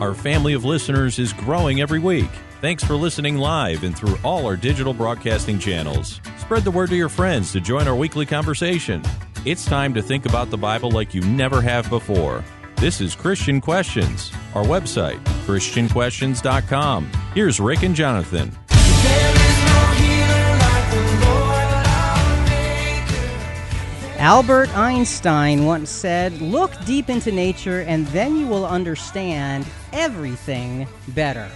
Our family of listeners is growing every week. Thanks for listening live and through all our digital broadcasting channels. Spread the word to your friends to join our weekly conversation. It's time to think about the Bible like you never have before. This is Christian Questions, our website, ChristianQuestions.com. Here's Rick and Jonathan. Albert Einstein once said, Look deep into nature and then you will understand everything better.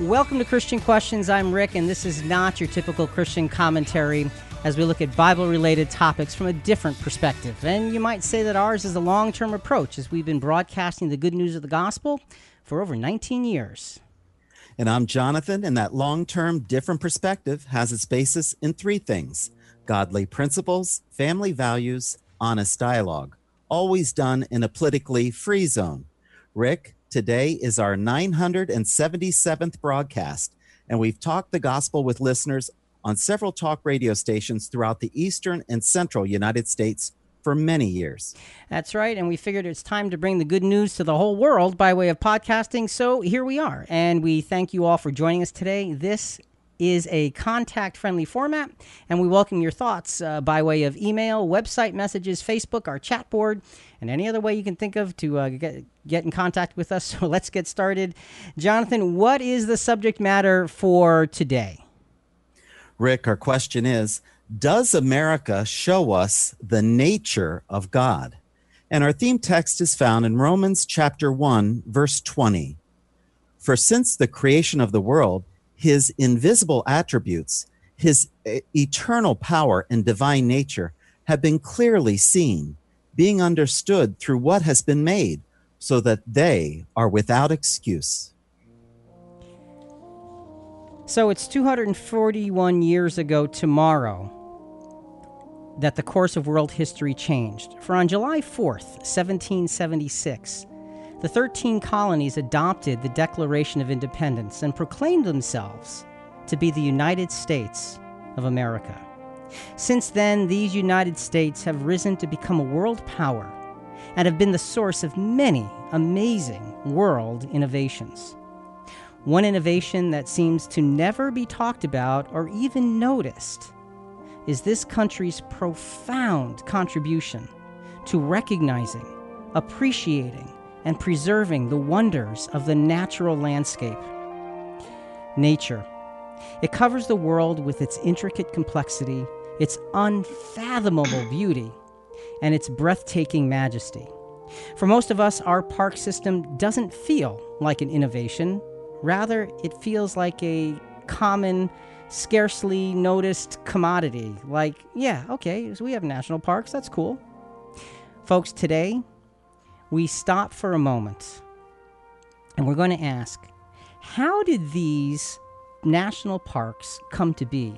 Welcome to Christian Questions. I'm Rick, and this is not your typical Christian commentary as we look at Bible related topics from a different perspective. And you might say that ours is a long term approach as we've been broadcasting the good news of the gospel for over 19 years. And I'm Jonathan, and that long term different perspective has its basis in three things godly principles, family values, honest dialogue, always done in a politically free zone. Rick, today is our 977th broadcast, and we've talked the gospel with listeners on several talk radio stations throughout the eastern and central United States for many years. That's right. And we figured it's time to bring the good news to the whole world by way of podcasting. So here we are. And we thank you all for joining us today. This is a contact friendly format, and we welcome your thoughts uh, by way of email, website messages, Facebook, our chat board, and any other way you can think of to uh, get, get in contact with us. So let's get started. Jonathan, what is the subject matter for today? Rick, our question is Does America show us the nature of God? And our theme text is found in Romans chapter 1, verse 20. For since the creation of the world, his invisible attributes, his eternal power and divine nature have been clearly seen, being understood through what has been made, so that they are without excuse. So it's 241 years ago tomorrow that the course of world history changed. For on July 4th, 1776, the 13 colonies adopted the Declaration of Independence and proclaimed themselves to be the United States of America. Since then, these United States have risen to become a world power and have been the source of many amazing world innovations. One innovation that seems to never be talked about or even noticed is this country's profound contribution to recognizing, appreciating, and preserving the wonders of the natural landscape. Nature. It covers the world with its intricate complexity, its unfathomable beauty, and its breathtaking majesty. For most of us, our park system doesn't feel like an innovation. Rather, it feels like a common, scarcely noticed commodity. Like, yeah, okay, so we have national parks, that's cool. Folks, today we stop for a moment and we're going to ask how did these national parks come to be?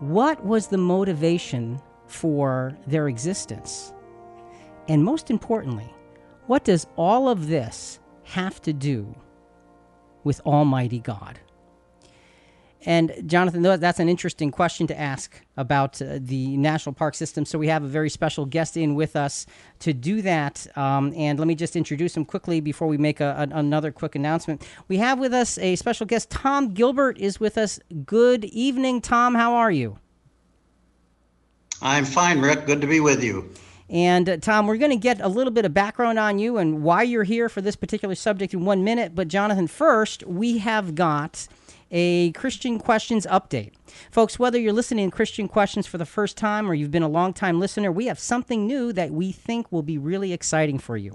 What was the motivation for their existence? And most importantly, what does all of this have to do with Almighty God? And Jonathan, that's an interesting question to ask about uh, the national park system. So we have a very special guest in with us to do that. Um, and let me just introduce him quickly before we make a, a, another quick announcement. We have with us a special guest. Tom Gilbert is with us. Good evening, Tom. How are you? I'm fine, Rick. Good to be with you. And uh, Tom, we're going to get a little bit of background on you and why you're here for this particular subject in one minute. But Jonathan, first, we have got a Christian Questions update. Folks, whether you're listening to Christian Questions for the first time or you've been a long-time listener, we have something new that we think will be really exciting for you.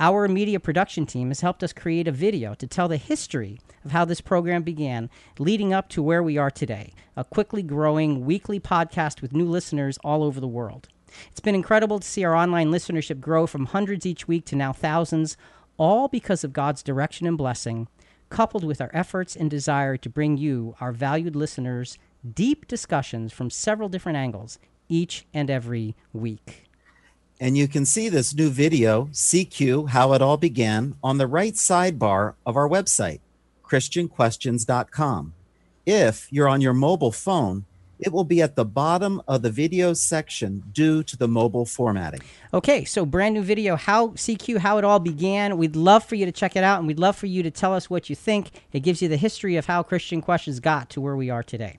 Our media production team has helped us create a video to tell the history of how this program began, leading up to where we are today a quickly growing weekly podcast with new listeners all over the world. It's been incredible to see our online listenership grow from hundreds each week to now thousands, all because of God's direction and blessing coupled with our efforts and desire to bring you, our valued listeners, deep discussions from several different angles each and every week. And you can see this new video, CQ How It All Began, on the right sidebar of our website, ChristianQuestions.com. If you're on your mobile phone, It will be at the bottom of the video section due to the mobile formatting. Okay, so brand new video, how CQ, how it all began. We'd love for you to check it out, and we'd love for you to tell us what you think. It gives you the history of how Christian Questions got to where we are today.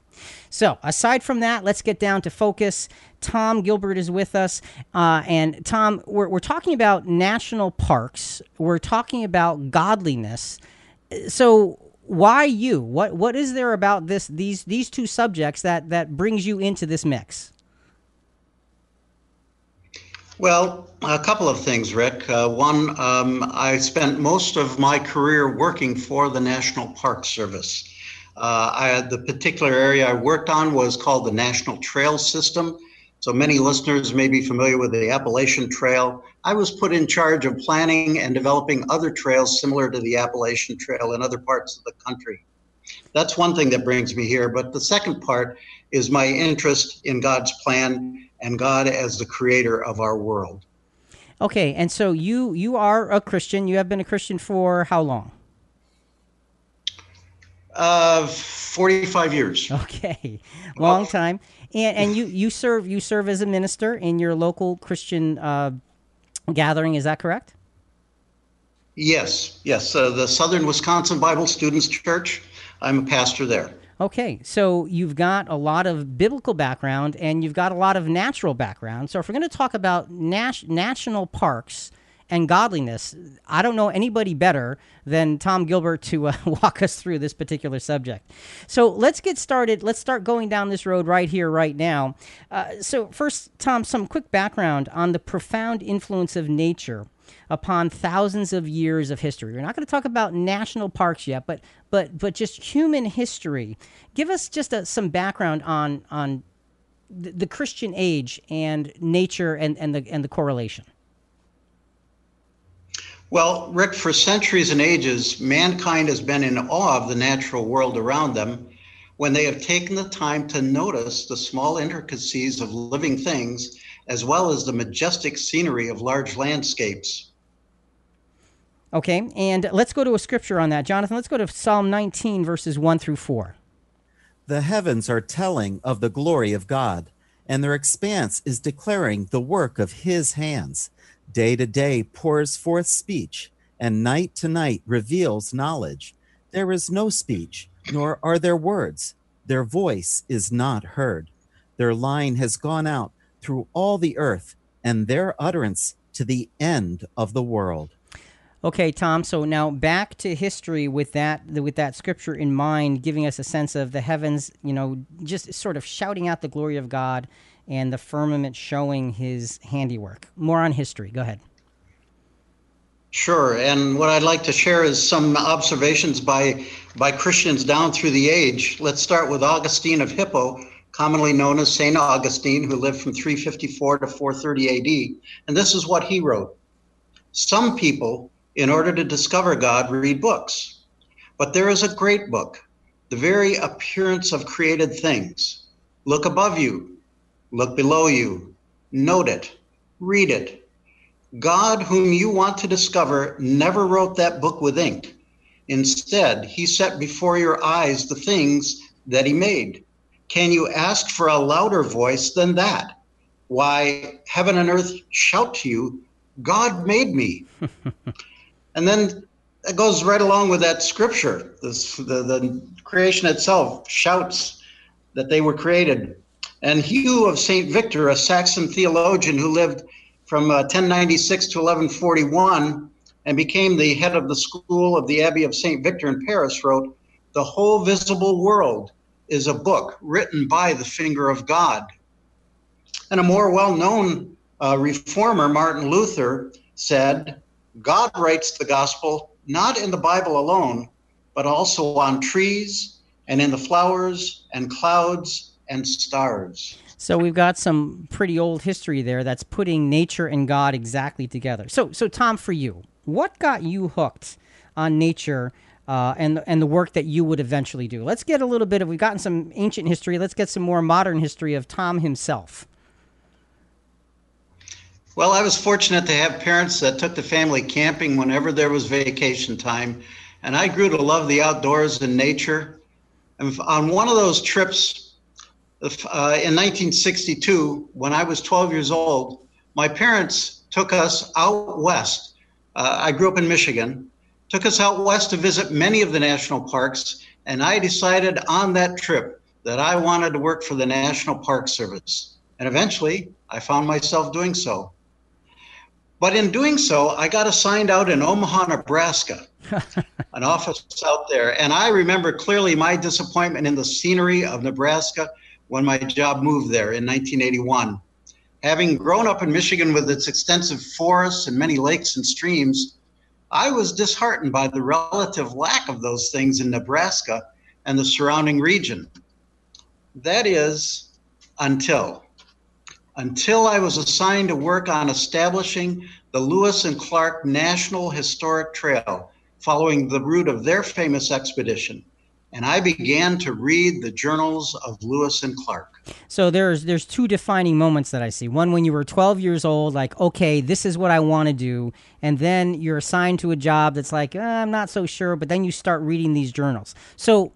So, aside from that, let's get down to focus. Tom Gilbert is with us. Uh, and, Tom, we're, we're talking about national parks, we're talking about godliness. So, why you? What what is there about this these these two subjects that that brings you into this mix? Well, a couple of things, Rick. Uh, one, um, I spent most of my career working for the National Park Service. Uh, I, the particular area I worked on was called the National Trail System. So many listeners may be familiar with the Appalachian Trail. I was put in charge of planning and developing other trails similar to the Appalachian Trail in other parts of the country. That's one thing that brings me here. But the second part is my interest in God's plan and God as the creator of our world. Okay, and so you you are a Christian. You have been a Christian for how long? Uh, 45 years. Okay, long time. And and you you serve you serve as a minister in your local Christian uh, gathering. Is that correct? Yes, yes. Uh, the Southern Wisconsin Bible Students Church. I'm a pastor there. Okay, so you've got a lot of biblical background and you've got a lot of natural background. So if we're going to talk about nas- national parks and godliness, I don't know anybody better than Tom Gilbert to uh, walk us through this particular subject. So let's get started. Let's start going down this road right here, right now. Uh, so, first, Tom, some quick background on the profound influence of nature upon thousands of years of history. We're not going to talk about national parks yet, but but but just human history. Give us just a, some background on on the, the Christian age and nature and, and the and the correlation. Well, Rick, for centuries and ages, mankind has been in awe of the natural world around them when they have taken the time to notice the small intricacies of living things as well as the majestic scenery of large landscapes. Okay, and let's go to a scripture on that. Jonathan, let's go to Psalm 19, verses 1 through 4. The heavens are telling of the glory of God, and their expanse is declaring the work of his hands. Day to day pours forth speech, and night to night reveals knowledge. There is no speech, nor are there words. Their voice is not heard. Their line has gone out through all the earth, and their utterance to the end of the world. Okay, Tom. So now back to history with that with that scripture in mind, giving us a sense of the heavens. You know, just sort of shouting out the glory of God and the firmament showing His handiwork. More on history. Go ahead. Sure. And what I'd like to share is some observations by by Christians down through the age. Let's start with Augustine of Hippo, commonly known as Saint Augustine, who lived from 354 to 430 AD. And this is what he wrote: Some people in order to discover God, read books. But there is a great book, the very appearance of created things. Look above you, look below you, note it, read it. God, whom you want to discover, never wrote that book with ink. Instead, he set before your eyes the things that he made. Can you ask for a louder voice than that? Why, heaven and earth shout to you, God made me. And then it goes right along with that scripture. This, the, the creation itself shouts that they were created. And Hugh of St. Victor, a Saxon theologian who lived from uh, 1096 to 1141 and became the head of the school of the Abbey of St. Victor in Paris, wrote, The whole visible world is a book written by the finger of God. And a more well known uh, reformer, Martin Luther, said, God writes the gospel not in the Bible alone, but also on trees and in the flowers and clouds and stars. So we've got some pretty old history there that's putting nature and God exactly together. So, so Tom, for you, what got you hooked on nature uh, and and the work that you would eventually do? Let's get a little bit of. We've gotten some ancient history. Let's get some more modern history of Tom himself. Well, I was fortunate to have parents that took the family camping whenever there was vacation time, and I grew to love the outdoors and nature. And on one of those trips, Uh, in 1962, when I was 12 years old, my parents took us out west. Uh, I grew up in Michigan, took us out west to visit many of the national parks, and I decided on that trip that I wanted to work for the National Park Service. And eventually, I found myself doing so. But in doing so, I got assigned out in Omaha, Nebraska, an office out there. And I remember clearly my disappointment in the scenery of Nebraska when my job moved there in 1981. Having grown up in Michigan with its extensive forests and many lakes and streams, I was disheartened by the relative lack of those things in Nebraska and the surrounding region. That is, until until I was assigned to work on establishing the Lewis and Clark National Historic Trail, following the route of their famous expedition. And I began to read the journals of Lewis and Clark. So there's there's two defining moments that I see. One when you were 12 years old, like okay, this is what I want to do, and then you're assigned to a job that's like eh, I'm not so sure, but then you start reading these journals. So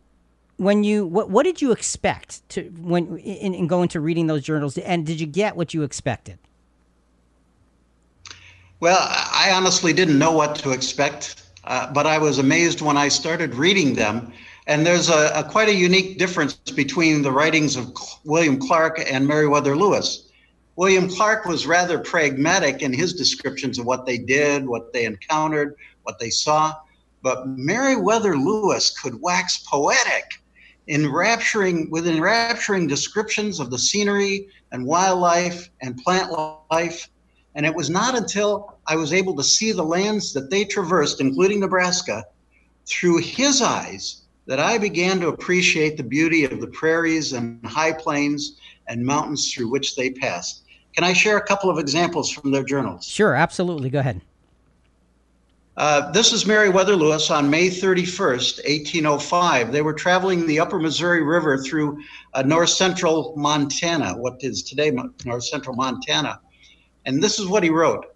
when you what what did you expect to when in, in going to reading those journals and did you get what you expected well i honestly didn't know what to expect uh, but i was amazed when i started reading them and there's a, a, quite a unique difference between the writings of william clark and meriwether lewis william clark was rather pragmatic in his descriptions of what they did what they encountered what they saw but meriwether lewis could wax poetic enrapturing with enrapturing descriptions of the scenery and wildlife and plant life. And it was not until I was able to see the lands that they traversed, including Nebraska, through his eyes that I began to appreciate the beauty of the prairies and high plains and mountains through which they passed. Can I share a couple of examples from their journals? Sure, absolutely. Go ahead. Uh, this is Meriwether Lewis on May 31st, 1805. They were traveling the upper Missouri River through uh, north central Montana, what is today north central Montana. And this is what he wrote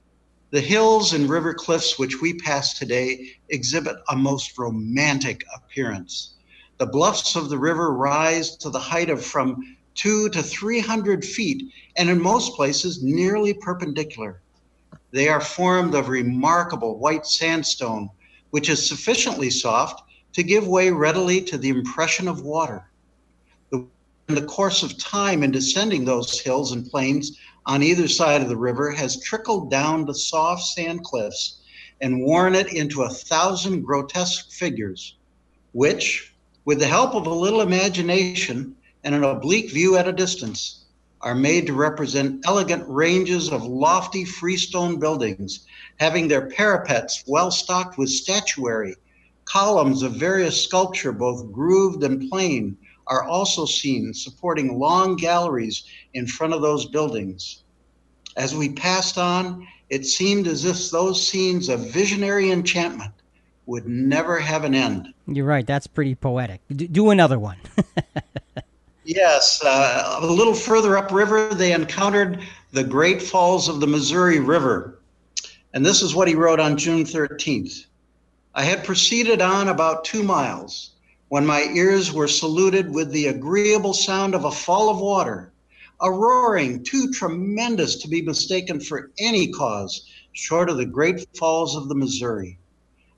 The hills and river cliffs which we pass today exhibit a most romantic appearance. The bluffs of the river rise to the height of from two to 300 feet, and in most places nearly perpendicular. They are formed of remarkable white sandstone, which is sufficiently soft to give way readily to the impression of water. in the course of time in descending those hills and plains on either side of the river has trickled down the soft sand cliffs and worn it into a thousand grotesque figures, which, with the help of a little imagination and an oblique view at a distance, are made to represent elegant ranges of lofty freestone buildings, having their parapets well stocked with statuary. Columns of various sculpture, both grooved and plain, are also seen supporting long galleries in front of those buildings. As we passed on, it seemed as if those scenes of visionary enchantment would never have an end. You're right. That's pretty poetic. do another one. Yes, uh, a little further upriver, they encountered the Great Falls of the Missouri River. And this is what he wrote on June 13th. I had proceeded on about two miles when my ears were saluted with the agreeable sound of a fall of water, a roaring too tremendous to be mistaken for any cause short of the great falls of the Missouri.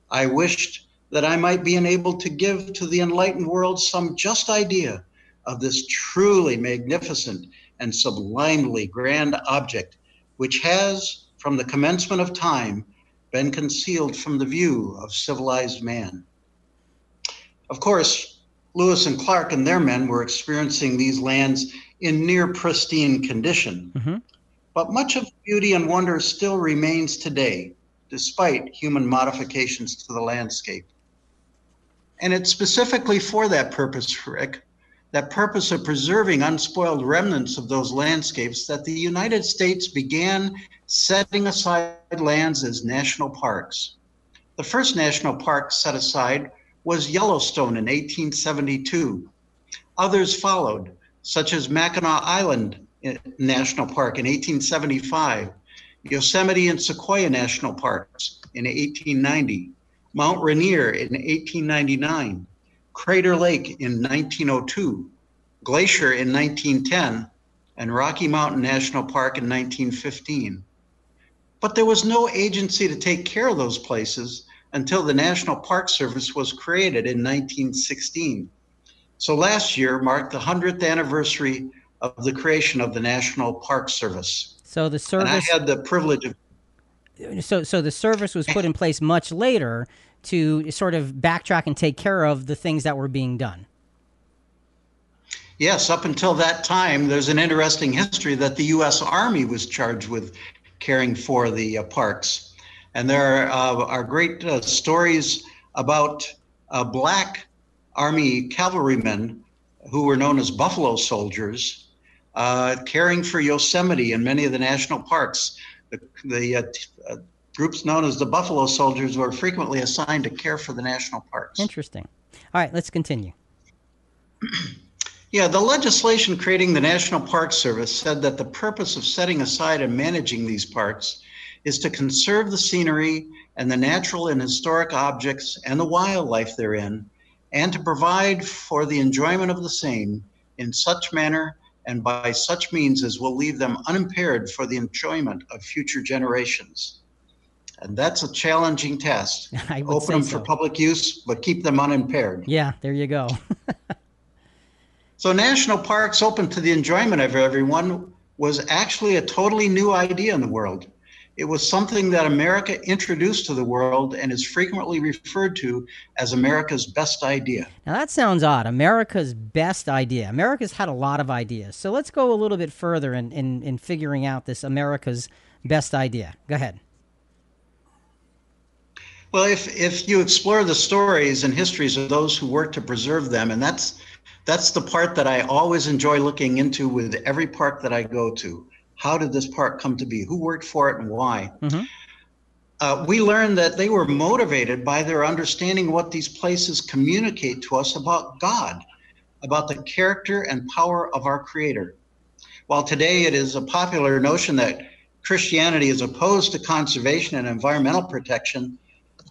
I wished that I might be enabled to give to the enlightened world some just idea of this truly magnificent and sublimely grand object, which has, from the commencement of time, been concealed from the view of civilized man. Of course, Lewis and Clark and their men were experiencing these lands in near pristine condition. Mm-hmm. But much of the beauty and wonder still remains today, despite human modifications to the landscape. And it's specifically for that purpose, Rick, that purpose of preserving unspoiled remnants of those landscapes that the United States began setting aside lands as national parks. The first national park set aside was Yellowstone in 1872. Others followed, such as Mackinac Island National Park in 1875, Yosemite and Sequoia National Parks in 1890, Mount Rainier in 1899, Crater Lake in 1902, Glacier in 1910, and Rocky Mountain National Park in 1915. But there was no agency to take care of those places until the National Park Service was created in 1916. So last year marked the 100th anniversary of the creation of the National Park Service. So the service. And I had the privilege of. So, so the service was put in place much later to sort of backtrack and take care of the things that were being done. Yes, up until that time, there's an interesting history that the U.S. Army was charged with caring for the uh, parks. And there uh, are great uh, stories about uh, black Army cavalrymen who were known as Buffalo Soldiers uh, caring for Yosemite and many of the national parks. The, the uh, uh, groups known as the Buffalo Soldiers were frequently assigned to care for the national parks. Interesting. All right, let's continue. Yeah, the legislation creating the National Park Service said that the purpose of setting aside and managing these parks is to conserve the scenery and the natural and historic objects and the wildlife therein, and to provide for the enjoyment of the same in such manner and by such means as will leave them unimpaired for the enjoyment of future generations. And that's a challenging test. Open them so. for public use, but keep them unimpaired. Yeah, there you go. so, national parks open to the enjoyment of everyone was actually a totally new idea in the world. It was something that America introduced to the world and is frequently referred to as America's best idea. Now, that sounds odd. America's best idea. America's had a lot of ideas. So let's go a little bit further in, in, in figuring out this America's best idea. Go ahead. Well, if, if you explore the stories and histories of those who work to preserve them, and that's that's the part that I always enjoy looking into with every park that I go to how did this park come to be? Who worked for it and why? Mm-hmm. Uh, we learned that they were motivated by their understanding what these places communicate to us about God, about the character and power of our Creator. While today it is a popular notion that Christianity is opposed to conservation and environmental protection,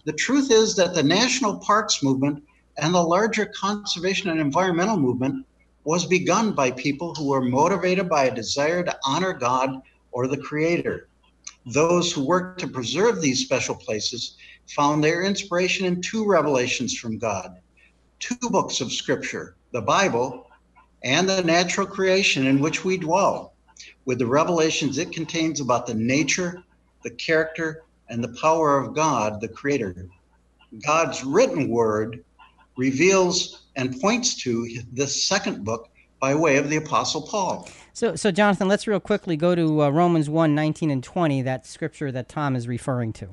the truth is that the national parks movement and the larger conservation and environmental movement was begun by people who were motivated by a desire to honor God or the Creator. Those who worked to preserve these special places found their inspiration in two revelations from God two books of Scripture, the Bible and the natural creation in which we dwell, with the revelations it contains about the nature, the character, and the power of God, the Creator. God's written word reveals and points to this second book by way of the Apostle Paul. So, so Jonathan, let's real quickly go to uh, Romans 1 19 and 20, that scripture that Tom is referring to.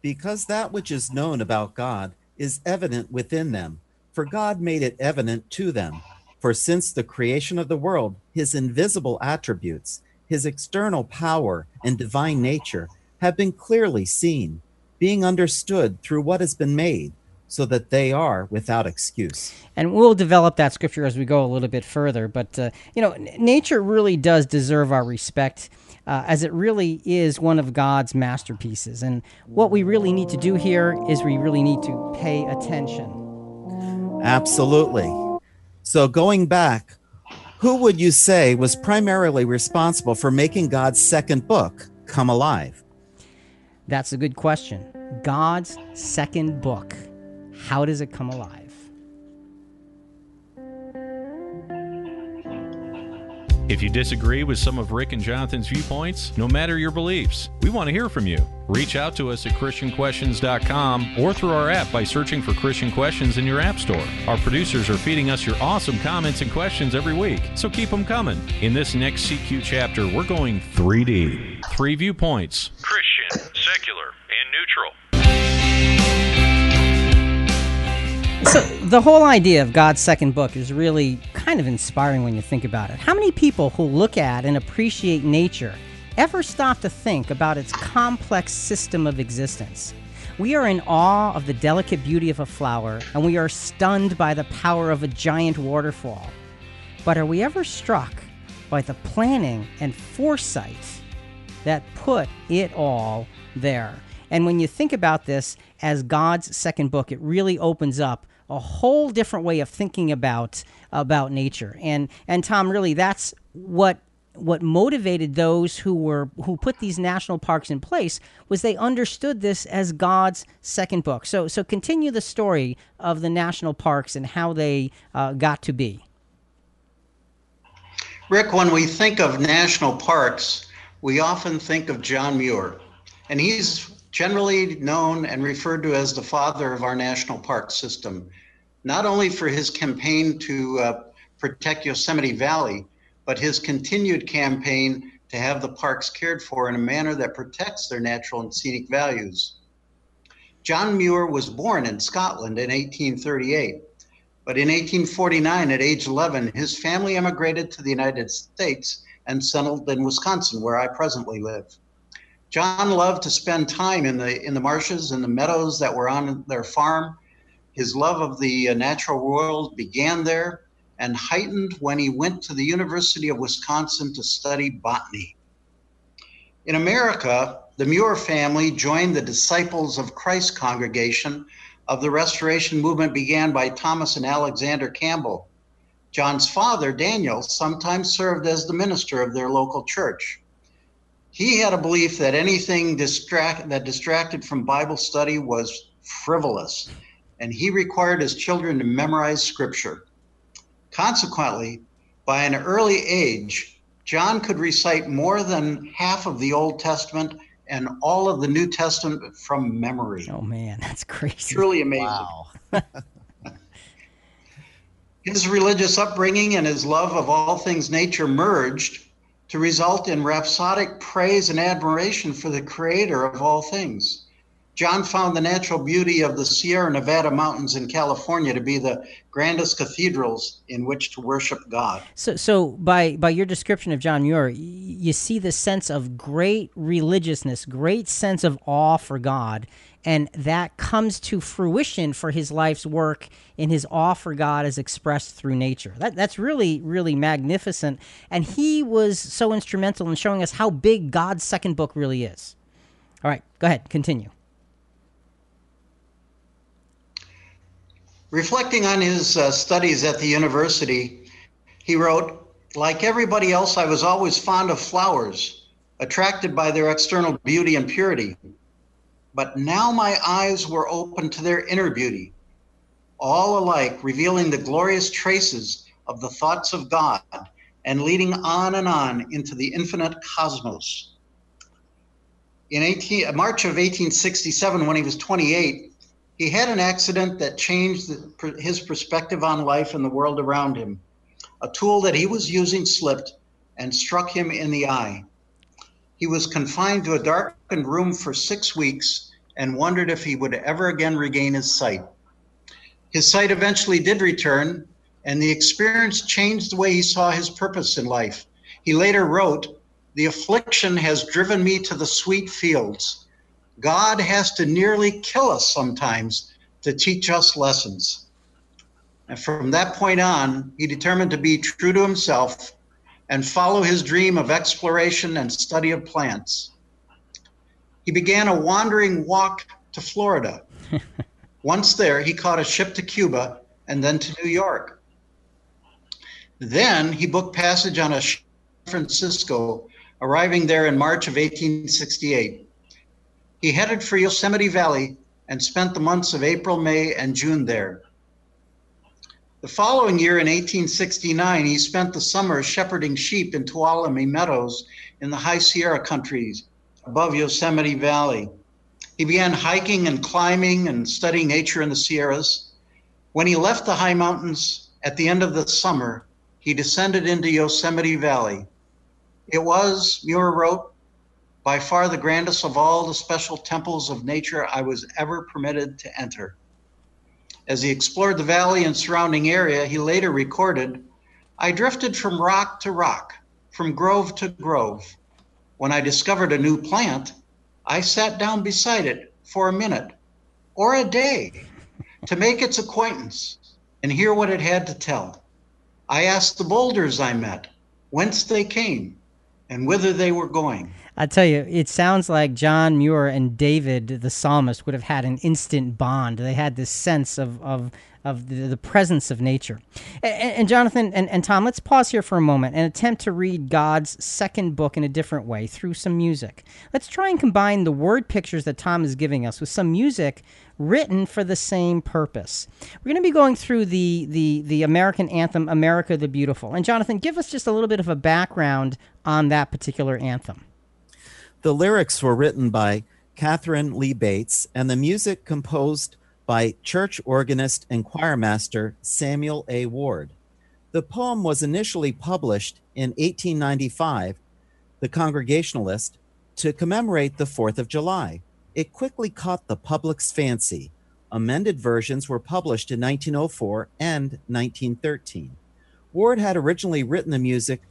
Because that which is known about God is evident within them, for God made it evident to them. For since the creation of the world, his invisible attributes, his external power and divine nature have been clearly seen, being understood through what has been made so that they are without excuse. And we'll develop that scripture as we go a little bit further. But, uh, you know, nature really does deserve our respect. Uh, as it really is one of God's masterpieces. And what we really need to do here is we really need to pay attention. Absolutely. So, going back, who would you say was primarily responsible for making God's second book come alive? That's a good question. God's second book. How does it come alive? If you disagree with some of Rick and Jonathan's viewpoints, no matter your beliefs, we want to hear from you. Reach out to us at ChristianQuestions.com or through our app by searching for Christian Questions in your App Store. Our producers are feeding us your awesome comments and questions every week, so keep them coming. In this next CQ chapter, we're going 3D. Three viewpoints Christian, secular, and neutral. So, the whole idea of God's second book is really kind of inspiring when you think about it. How many people who look at and appreciate nature ever stop to think about its complex system of existence? We are in awe of the delicate beauty of a flower, and we are stunned by the power of a giant waterfall. But are we ever struck by the planning and foresight that put it all there? And when you think about this as God's second book, it really opens up a whole different way of thinking about about nature. And and Tom, really, that's what what motivated those who were who put these national parks in place was they understood this as God's second book. So so continue the story of the national parks and how they uh, got to be. Rick, when we think of national parks, we often think of John Muir, and he's generally known and referred to as the father of our national park system, not only for his campaign to uh, protect Yosemite Valley, but his continued campaign to have the parks cared for in a manner that protects their natural and scenic values. John Muir was born in Scotland in 1838, but in 1849, at age 11, his family emigrated to the United States and settled in Wisconsin, where I presently live. John loved to spend time in the in the marshes and the meadows that were on their farm. His love of the uh, natural world began there, and heightened when he went to the University of Wisconsin to study botany. In America, the Muir family joined the Disciples of Christ congregation of the Restoration movement began by Thomas and Alexander Campbell. John's father, Daniel, sometimes served as the minister of their local church. He had a belief that anything distract, that distracted from Bible study was frivolous, and he required his children to memorize scripture. Consequently, by an early age, John could recite more than half of the Old Testament and all of the New Testament from memory. Oh man, that's crazy. Truly amazing. Wow. his religious upbringing and his love of all things nature merged to result in rhapsodic praise and admiration for the creator of all things. John found the natural beauty of the Sierra Nevada mountains in California to be the grandest cathedrals in which to worship God. So, so by by your description of John Muir, you see the sense of great religiousness, great sense of awe for God, and that comes to fruition for his life's work in his awe for God as expressed through nature. That that's really really magnificent, and he was so instrumental in showing us how big God's second book really is. All right, go ahead, continue. Reflecting on his uh, studies at the university, he wrote, Like everybody else, I was always fond of flowers, attracted by their external beauty and purity. But now my eyes were open to their inner beauty, all alike revealing the glorious traces of the thoughts of God and leading on and on into the infinite cosmos. In 18, March of 1867, when he was 28, he had an accident that changed the, his perspective on life and the world around him. A tool that he was using slipped and struck him in the eye. He was confined to a darkened room for six weeks and wondered if he would ever again regain his sight. His sight eventually did return, and the experience changed the way he saw his purpose in life. He later wrote, The affliction has driven me to the sweet fields God has to nearly kill us sometimes to teach us lessons. And from that point on, he determined to be true to himself and follow his dream of exploration and study of plants. He began a wandering walk to Florida. Once there, he caught a ship to Cuba and then to New York. Then he booked passage on a San Francisco, arriving there in March of 1868. He headed for Yosemite Valley and spent the months of April, May, and June there. The following year, in 1869, he spent the summer shepherding sheep in Tuolumne Meadows in the High Sierra countries above Yosemite Valley. He began hiking and climbing and studying nature in the Sierras. When he left the high mountains at the end of the summer, he descended into Yosemite Valley. It was, Muir wrote, by far the grandest of all the special temples of nature I was ever permitted to enter. As he explored the valley and surrounding area, he later recorded I drifted from rock to rock, from grove to grove. When I discovered a new plant, I sat down beside it for a minute or a day to make its acquaintance and hear what it had to tell. I asked the boulders I met whence they came and whither they were going. I tell you, it sounds like John Muir and David, the psalmist, would have had an instant bond. They had this sense of, of of the, the presence of nature. And, and Jonathan and, and Tom, let's pause here for a moment and attempt to read God's second book in a different way through some music. Let's try and combine the word pictures that Tom is giving us with some music written for the same purpose. We're going to be going through the, the, the American anthem, America the Beautiful. And Jonathan, give us just a little bit of a background on that particular anthem. The lyrics were written by Katharine Lee Bates and the music composed by church organist and choirmaster Samuel A. Ward. The poem was initially published in 1895, The Congregationalist, to commemorate the 4th of July. It quickly caught the public's fancy. Amended versions were published in 1904 and 1913. Ward had originally written the music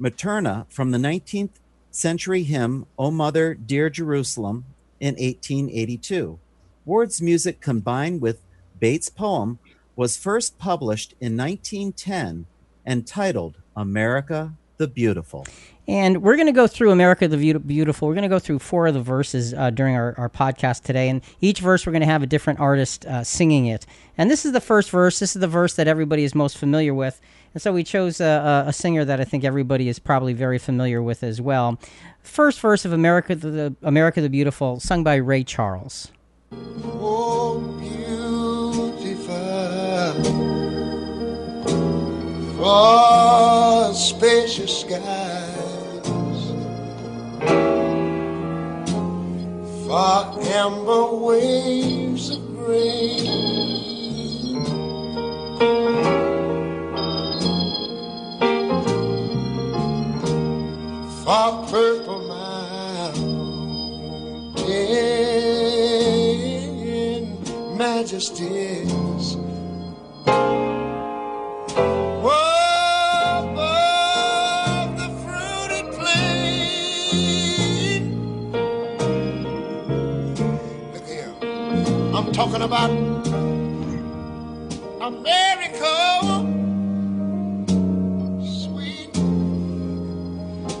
Materna from the 19th century hymn, O Mother, Dear Jerusalem, in 1882. Ward's music combined with Bates' poem was first published in 1910 and titled America the Beautiful. And we're going to go through America the Beautiful. We're going to go through four of the verses uh, during our, our podcast today. And each verse, we're going to have a different artist uh, singing it. And this is the first verse. This is the verse that everybody is most familiar with. And so we chose a, a singer that I think everybody is probably very familiar with as well. First verse of America the, America the Beautiful, sung by Ray Charles. Oh, beautiful for spacious skies, for amber waves of for purple majesties. Here. I'm talking about America. Sweet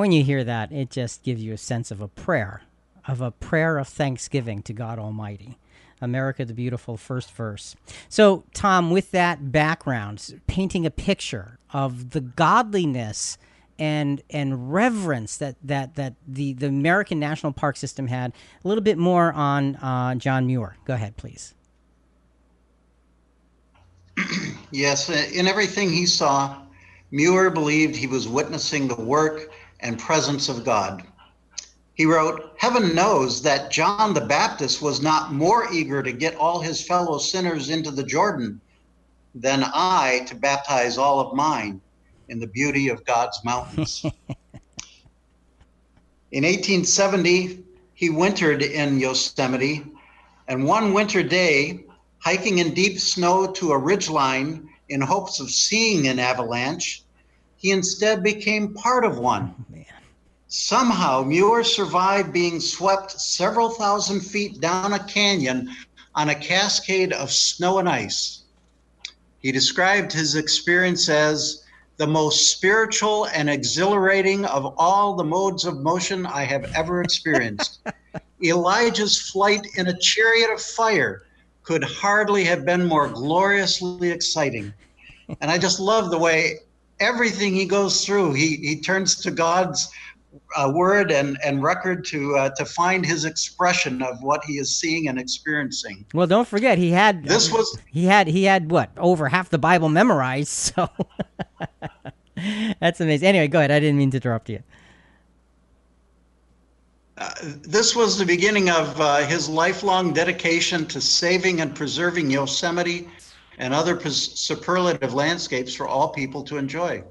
when you hear that, it just gives you a sense of a prayer, of a prayer of thanksgiving to God Almighty. America the Beautiful, first verse. So, Tom, with that background, painting a picture of the godliness and and reverence that that that the the American National Park System had. A little bit more on uh, John Muir. Go ahead, please. yes, in everything he saw, Muir believed he was witnessing the work and presence of God. He wrote, Heaven knows that John the Baptist was not more eager to get all his fellow sinners into the Jordan than I to baptize all of mine in the beauty of God's mountains. in 1870, he wintered in Yosemite, and one winter day, hiking in deep snow to a ridgeline in hopes of seeing an avalanche, he instead became part of one. Oh, Somehow, Muir survived being swept several thousand feet down a canyon on a cascade of snow and ice. He described his experience as the most spiritual and exhilarating of all the modes of motion I have ever experienced. Elijah's flight in a chariot of fire could hardly have been more gloriously exciting. And I just love the way everything he goes through, he, he turns to God's uh, word and, and record to uh, to find his expression of what he is seeing and experiencing. Well, don't forget he had this was he had he had what over half the Bible memorized. So that's amazing. Anyway, go ahead. I didn't mean to interrupt you. Uh, this was the beginning of uh, his lifelong dedication to saving and preserving Yosemite and other superlative landscapes for all people to enjoy.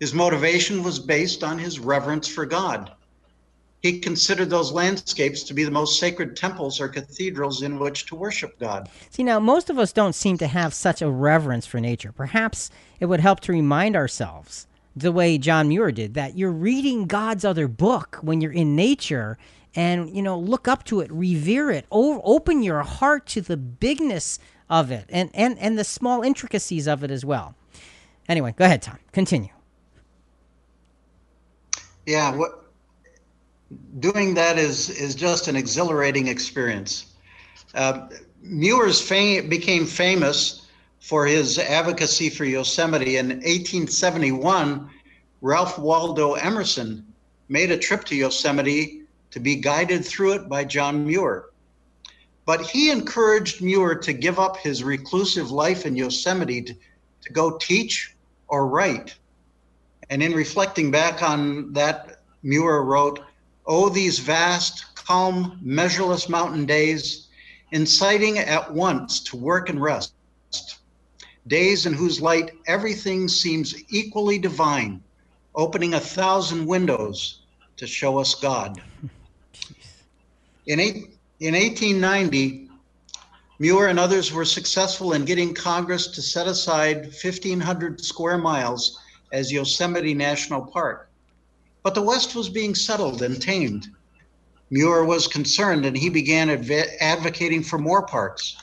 His motivation was based on his reverence for God. He considered those landscapes to be the most sacred temples or cathedrals in which to worship God. See, now, most of us don't seem to have such a reverence for nature. Perhaps it would help to remind ourselves, the way John Muir did, that you're reading God's other book when you're in nature and, you know, look up to it, revere it, o- open your heart to the bigness of it and, and, and the small intricacies of it as well. Anyway, go ahead, Tom. Continue. Yeah, what doing that is is just an exhilarating experience. Uh, Muir's fame became famous for his advocacy for Yosemite. In 1871, Ralph Waldo Emerson made a trip to Yosemite to be guided through it by John Muir. But he encouraged Muir to give up his reclusive life in Yosemite to, to go teach or write. And in reflecting back on that, Muir wrote, Oh, these vast, calm, measureless mountain days, inciting at once to work and rest. Days in whose light everything seems equally divine, opening a thousand windows to show us God. In, eight, in 1890, Muir and others were successful in getting Congress to set aside 1,500 square miles as Yosemite National Park. But the West was being settled and tamed. Muir was concerned and he began adv- advocating for more parks.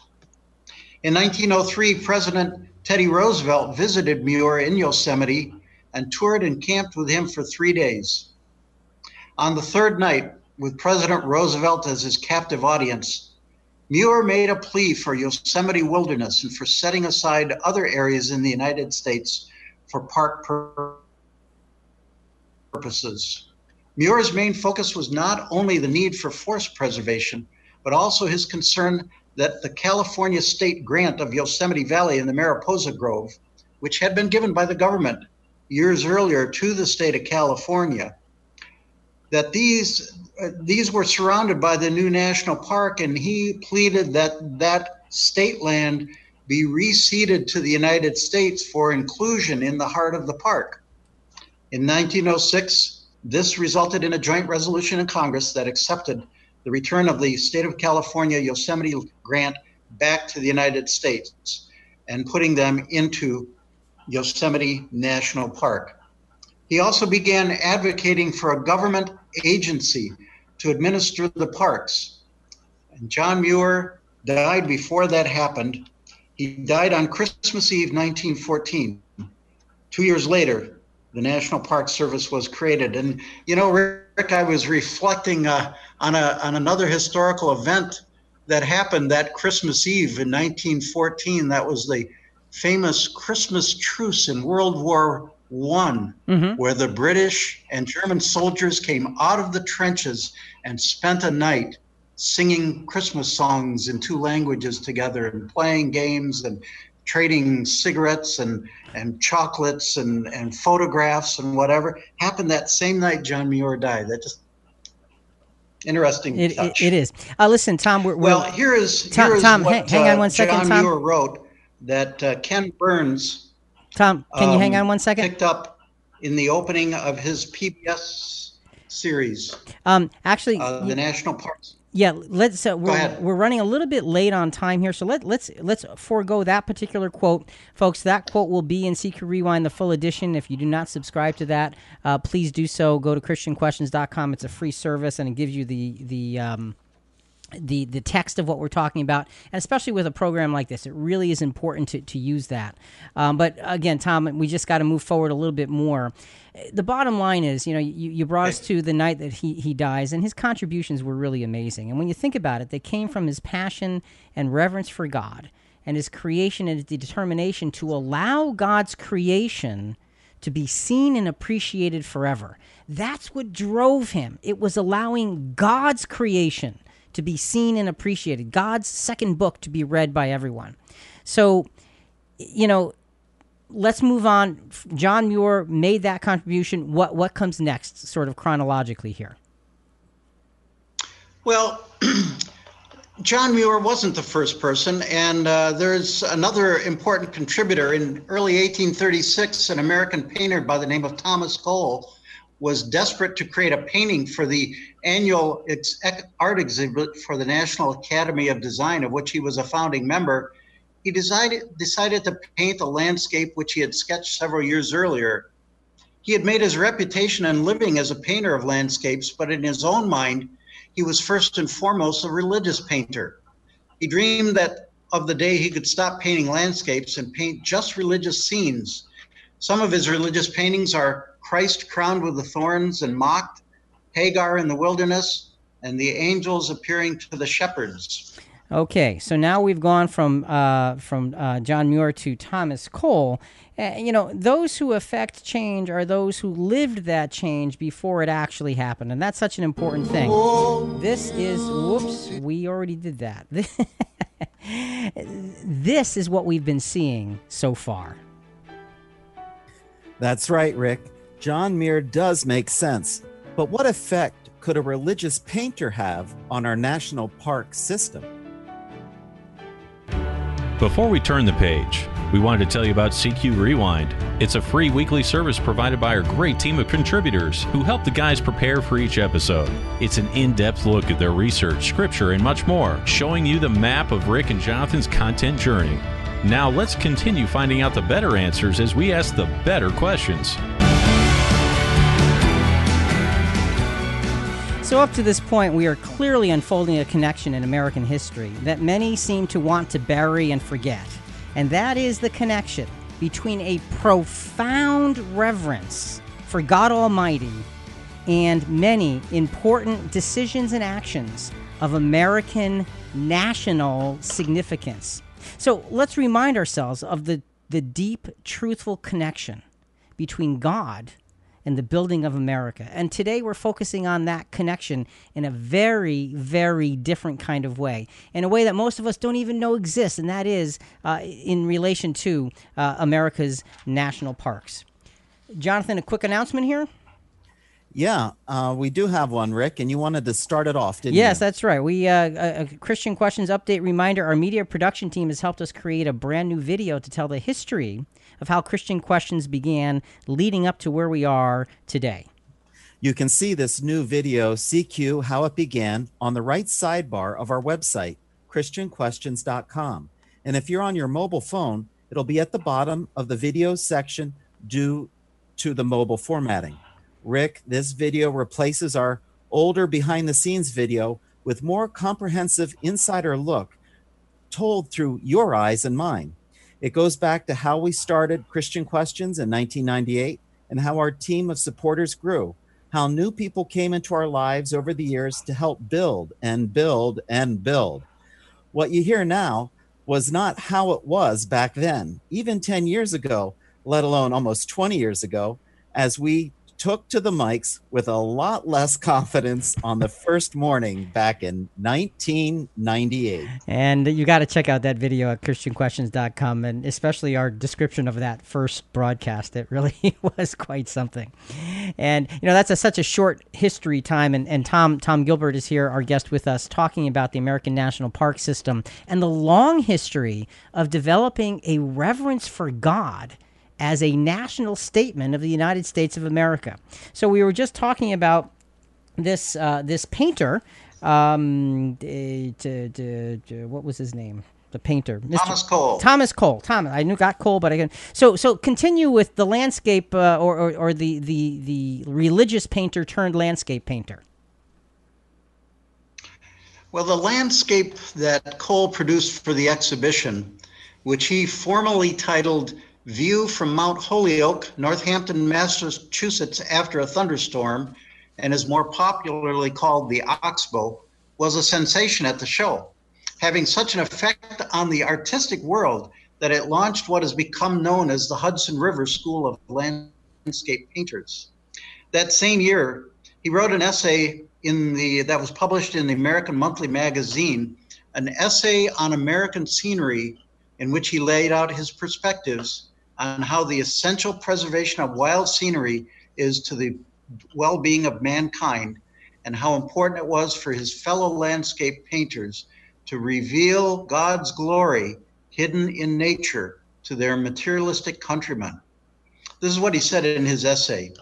In 1903, President Teddy Roosevelt visited Muir in Yosemite and toured and camped with him for three days. On the third night, with President Roosevelt as his captive audience, Muir made a plea for Yosemite wilderness and for setting aside other areas in the United States for park purposes. Muir's main focus was not only the need for forest preservation, but also his concern that the California state grant of Yosemite Valley and the Mariposa Grove, which had been given by the government years earlier to the state of California, that these uh, these were surrounded by the new national park, and he pleaded that that state land be reseeded to the United States for inclusion in the heart of the park. In 1906, this resulted in a joint resolution in Congress that accepted the return of the state of California Yosemite grant back to the United States and putting them into Yosemite National Park. He also began advocating for a government agency to administer the parks. And John Muir died before that happened. He died on Christmas Eve 1914. Two years later, the National Park Service was created. And you know, Rick, I was reflecting uh, on a on another historical event that happened that Christmas Eve in 1914. That was the famous Christmas truce in World War One, where the British and German soldiers came out of the trenches and spent a night singing Christmas songs in two languages together and playing games and trading cigarettes and, and chocolates and, and photographs and whatever happened that same night John Muir died. That just interesting It, it, touch. it is. Uh, listen, Tom, we're, we're Well, here is Tom- here is Tom, what hang- hang on uh, one second, John Tom. Muir wrote that uh, Ken Burns Tom, can you hang um, on one second? picked up in the opening of his PBS series, Um, actually, uh, the National Parks. yeah, let's. Uh, we're, we're running a little bit late on time here, so let let's let's forego that particular quote, folks. That quote will be in CQ Rewind, the full edition. If you do not subscribe to that, uh, please do so. Go to ChristianQuestions.com. It's a free service, and it gives you the the. Um, the the text of what we're talking about, and especially with a program like this, it really is important to, to use that. Um, but again, Tom, we just got to move forward a little bit more. The bottom line is, you know, you, you brought us to the night that he, he dies, and his contributions were really amazing. And when you think about it, they came from his passion and reverence for God and his creation and his determination to allow God's creation to be seen and appreciated forever. That's what drove him. It was allowing God's creation to be seen and appreciated, God's second book to be read by everyone. So, you know, let's move on. John Muir made that contribution. What what comes next, sort of chronologically here? Well, John Muir wasn't the first person, and uh, there's another important contributor. In early 1836, an American painter by the name of Thomas Cole was desperate to create a painting for the annual ex- art exhibit for the National Academy of Design, of which he was a founding member. He decided, decided to paint a landscape which he had sketched several years earlier. He had made his reputation and living as a painter of landscapes, but in his own mind, he was first and foremost a religious painter. He dreamed that of the day he could stop painting landscapes and paint just religious scenes. Some of his religious paintings are Christ crowned with the thorns and mocked, Hagar in the wilderness, and the angels appearing to the shepherds. Okay, so now we've gone from uh, from uh, John Muir to Thomas Cole. Uh, you know, those who affect change are those who lived that change before it actually happened, and that's such an important thing. This is whoops, we already did that. this is what we've been seeing so far. That's right, Rick. John Muir does make sense. But what effect could a religious painter have on our national park system? Before we turn the page, we wanted to tell you about CQ Rewind. It's a free weekly service provided by our great team of contributors who help the guys prepare for each episode. It's an in depth look at their research, scripture, and much more, showing you the map of Rick and Jonathan's content journey. Now let's continue finding out the better answers as we ask the better questions. So, up to this point, we are clearly unfolding a connection in American history that many seem to want to bury and forget. And that is the connection between a profound reverence for God Almighty and many important decisions and actions of American national significance. So, let's remind ourselves of the, the deep, truthful connection between God and the building of America. And today we're focusing on that connection in a very, very different kind of way, in a way that most of us don't even know exists, and that is uh, in relation to uh, America's national parks. Jonathan, a quick announcement here. Yeah, uh, we do have one, Rick, and you wanted to start it off, didn't yes, you? that's right. We uh, Christian questions update reminder. Our media production team has helped us create a brand new video to tell the history of how Christian questions began leading up to where we are today. You can see this new video, CQ How It Began, on the right sidebar of our website, ChristianQuestions.com. And if you're on your mobile phone, it'll be at the bottom of the video section due to the mobile formatting. Rick, this video replaces our older behind the scenes video with more comprehensive insider look told through your eyes and mine. It goes back to how we started Christian Questions in 1998 and how our team of supporters grew, how new people came into our lives over the years to help build and build and build. What you hear now was not how it was back then, even 10 years ago, let alone almost 20 years ago, as we took to the mics with a lot less confidence on the first morning back in 1998. And you got to check out that video at christianquestions.com and especially our description of that first broadcast. It really was quite something. And you know, that's a, such a short history time and, and Tom Tom Gilbert is here our guest with us talking about the American National Park System and the long history of developing a reverence for God as a national statement of the United States of America. So we were just talking about this uh, this painter. Um, to, to, to, what was his name? The painter, Mr. Thomas Cole. Thomas Cole. Thomas. I knew got Cole, but again. So so continue with the landscape uh, or, or or the the the religious painter turned landscape painter. Well, the landscape that Cole produced for the exhibition, which he formally titled view from Mount Holyoke, Northampton, Massachusetts, after a thunderstorm, and is more popularly called the Oxbow, was a sensation at the show, having such an effect on the artistic world that it launched what has become known as the Hudson River School of Landscape Painters. That same year, he wrote an essay in the that was published in the American Monthly Magazine, an essay on American scenery in which he laid out his perspectives on how the essential preservation of wild scenery is to the well being of mankind and how important it was for his fellow landscape painters to reveal God's glory hidden in nature to their materialistic countrymen. This is what he said in his essay.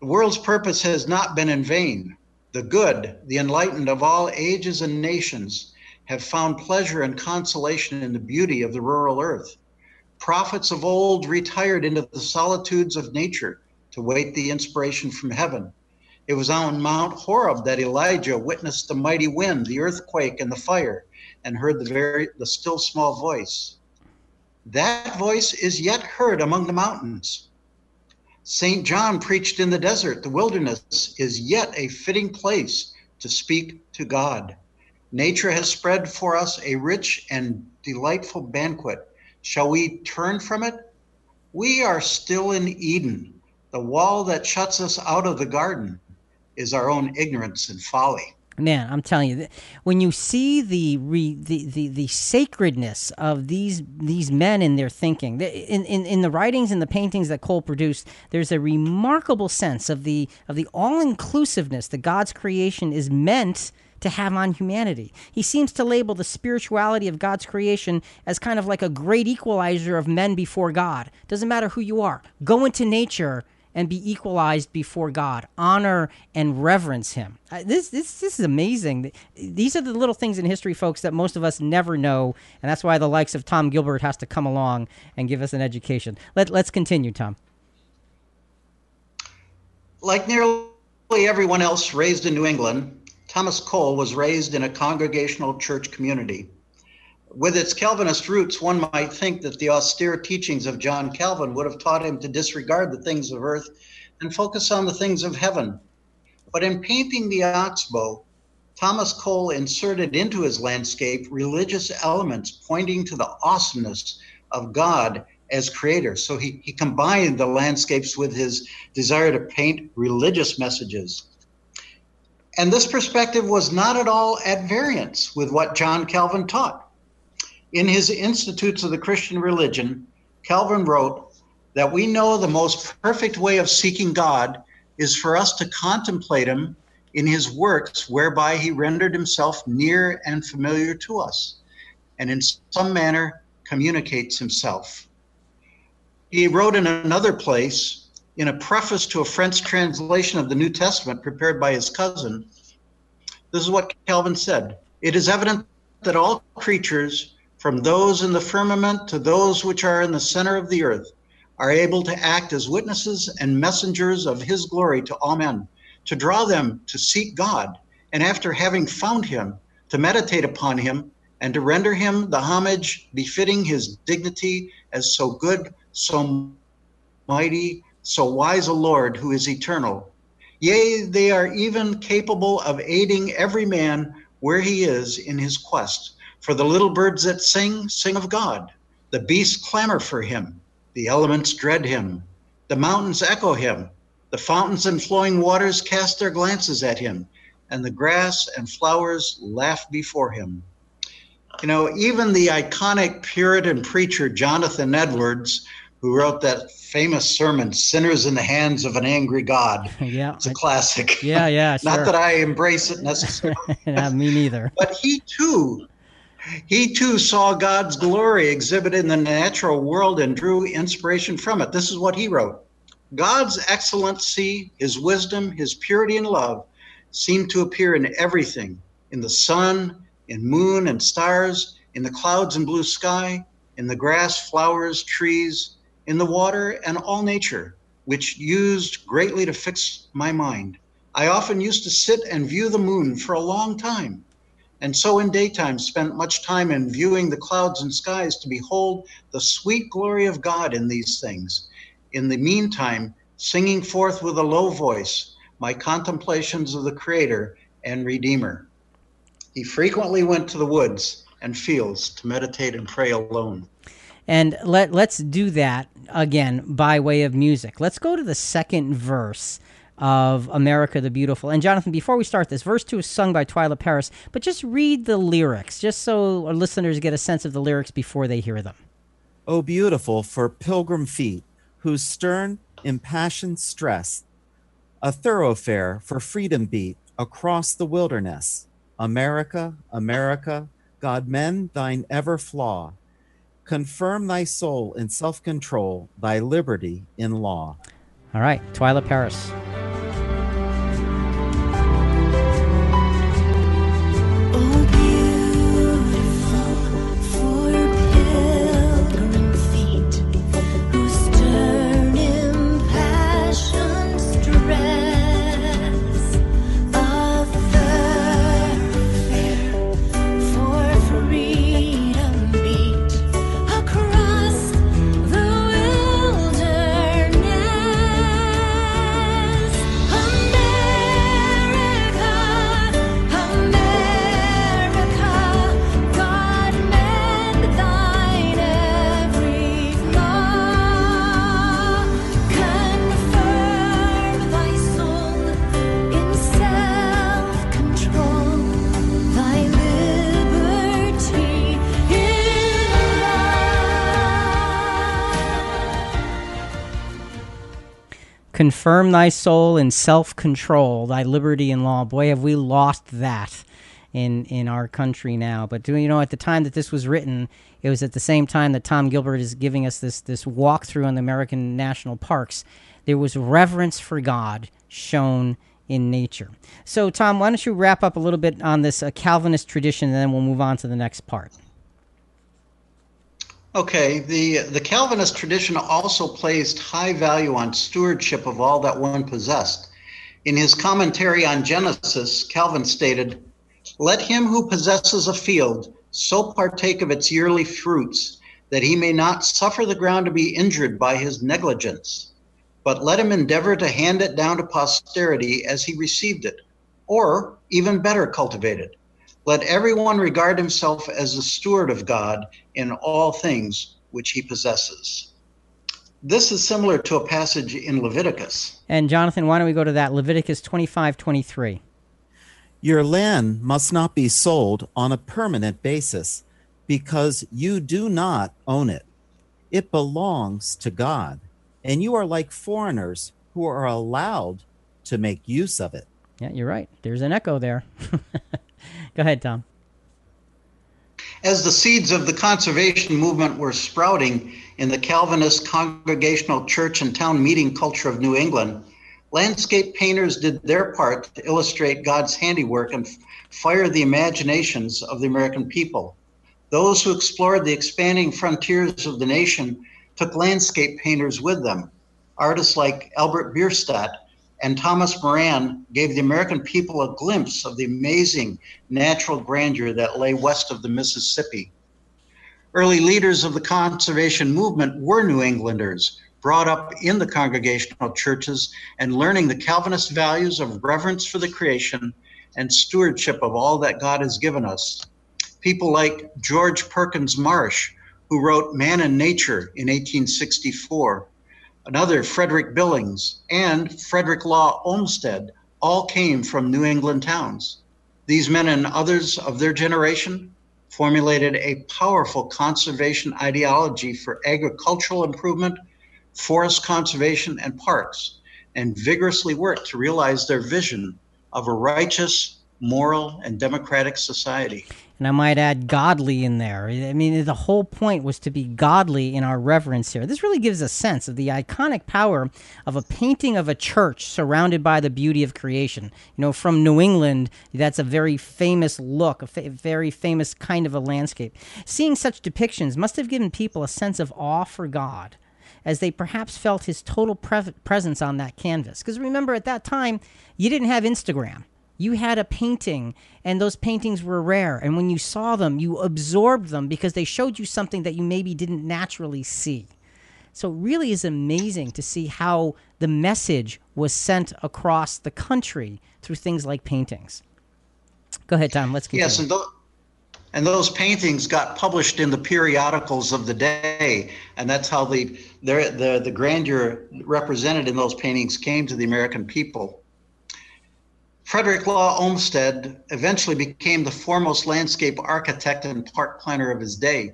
The world's purpose has not been in vain. The good, the enlightened of all ages and nations have found pleasure and consolation in the beauty of the rural earth. Prophets of old retired into the solitudes of nature to wait the inspiration from heaven. It was on Mount Horeb that Elijah witnessed the mighty wind, the earthquake, and the fire, and heard the very the still small voice. That voice is yet heard among the mountains. St. John preached in the desert. The wilderness is yet a fitting place to speak to God. Nature has spread for us a rich and delightful banquet. Shall we turn from it? We are still in Eden. The wall that shuts us out of the garden is our own ignorance and folly. Man, I'm telling you, when you see the re, the, the the sacredness of these these men in their thinking, in, in in the writings and the paintings that Cole produced, there's a remarkable sense of the of the all inclusiveness that God's creation is meant to have on humanity. He seems to label the spirituality of God's creation as kind of like a great equalizer of men before God. Doesn't matter who you are, go into nature and be equalized before God. Honor and reverence Him. Uh, This this this is amazing. These are the little things in history, folks, that most of us never know, and that's why the likes of Tom Gilbert has to come along and give us an education. Let let's continue, Tom. Like nearly everyone else raised in New England, Thomas Cole was raised in a congregational church community. With its Calvinist roots, one might think that the austere teachings of John Calvin would have taught him to disregard the things of earth and focus on the things of heaven. But in painting the oxbow, Thomas Cole inserted into his landscape religious elements pointing to the awesomeness of God as creator. So he, he combined the landscapes with his desire to paint religious messages. And this perspective was not at all at variance with what John Calvin taught. In his Institutes of the Christian Religion, Calvin wrote that we know the most perfect way of seeking God is for us to contemplate him in his works, whereby he rendered himself near and familiar to us, and in some manner communicates himself. He wrote in another place, in a preface to a French translation of the New Testament prepared by his cousin, this is what Calvin said. It is evident that all creatures, from those in the firmament to those which are in the center of the earth, are able to act as witnesses and messengers of his glory to all men, to draw them to seek God, and after having found him, to meditate upon him, and to render him the homage befitting his dignity as so good, so mighty, so wise a Lord who is eternal. Yea, they are even capable of aiding every man where he is in his quest. For the little birds that sing, sing of God. The beasts clamor for him. The elements dread him. The mountains echo him. The fountains and flowing waters cast their glances at him. And the grass and flowers laugh before him. You know, even the iconic Puritan preacher Jonathan Edwards, who wrote that famous sermon, Sinners in the Hands of an Angry God, yeah, it's a classic. yeah, yeah. Sure. Not that I embrace it necessarily. Not me neither. but he too he too saw God's glory exhibited in the natural world and drew inspiration from it. This is what he wrote God's excellency, his wisdom, his purity and love seem to appear in everything in the sun, in moon and stars, in the clouds and blue sky, in the grass, flowers, trees, in the water, and all nature, which used greatly to fix my mind. I often used to sit and view the moon for a long time and so in daytime spent much time in viewing the clouds and skies to behold the sweet glory of God in these things. In the meantime, singing forth with a low voice my contemplations of the Creator and Redeemer. He frequently went to the woods and fields to meditate and pray alone. And let let's do that again by way of music. Let's go to the second verse of America the Beautiful. And Jonathan, before we start this, verse 2 is sung by Twila Paris, but just read the lyrics, just so our listeners get a sense of the lyrics before they hear them. Oh, beautiful for pilgrim feet, whose stern, impassioned stress, a thoroughfare for freedom beat across the wilderness. America, America, God mend thine ever flaw. Confirm thy soul in self control, thy liberty in law. All right, Twila Paris. Confirm thy soul in self control, thy liberty and law. Boy, have we lost that in, in our country now. But do you know, at the time that this was written, it was at the same time that Tom Gilbert is giving us this, this walkthrough on the American national parks. There was reverence for God shown in nature. So, Tom, why don't you wrap up a little bit on this uh, Calvinist tradition, and then we'll move on to the next part. Okay, the the Calvinist tradition also placed high value on stewardship of all that one possessed. In his commentary on Genesis, Calvin stated, "Let him who possesses a field so partake of its yearly fruits that he may not suffer the ground to be injured by his negligence, but let him endeavor to hand it down to posterity as he received it, or even better cultivated." Let everyone regard himself as a steward of God in all things which he possesses. This is similar to a passage in Leviticus. And, Jonathan, why don't we go to that? Leviticus twenty-five twenty-three. Your land must not be sold on a permanent basis because you do not own it. It belongs to God, and you are like foreigners who are allowed to make use of it. Yeah, you're right. There's an echo there. Go ahead, Tom. As the seeds of the conservation movement were sprouting in the Calvinist Congregational Church and Town Meeting culture of New England, landscape painters did their part to illustrate God's handiwork and fire the imaginations of the American people. Those who explored the expanding frontiers of the nation took landscape painters with them. Artists like Albert Bierstadt and Thomas Moran gave the American people a glimpse of the amazing natural grandeur that lay west of the Mississippi. Early leaders of the conservation movement were New Englanders, brought up in the congregational churches and learning the Calvinist values of reverence for the creation and stewardship of all that God has given us. People like George Perkins Marsh, who wrote Man and Nature in 1864, another Frederick Billings, and Frederick Law Olmsted all came from New England towns. These men and others of their generation formulated a powerful conservation ideology for agricultural improvement, forest conservation, and parks, and vigorously worked to realize their vision of a righteous, moral, and democratic society. And I might add godly in there. I mean, the whole point was to be godly in our reverence here. This really gives a sense of the iconic power of a painting of a church surrounded by the beauty of creation. You know, from New England, that's a very famous look, a fa- very famous kind of a landscape. Seeing such depictions must have given people a sense of awe for God as they perhaps felt his total pre- presence on that canvas. Because remember, at that time, you didn't have Instagram you had a painting and those paintings were rare. And when you saw them you absorbed them because they showed you something that you maybe didn't naturally see. So it really is amazing to see how the message was sent across the country through things like paintings. Go ahead tom. Let's continue. Yes, and, tho- and those paintings got published in the periodicals of the day, and that's how the the the, the grandeur represented in those paintings came to the American people. Frederick Law Olmsted eventually became the foremost landscape architect and park planner of his day.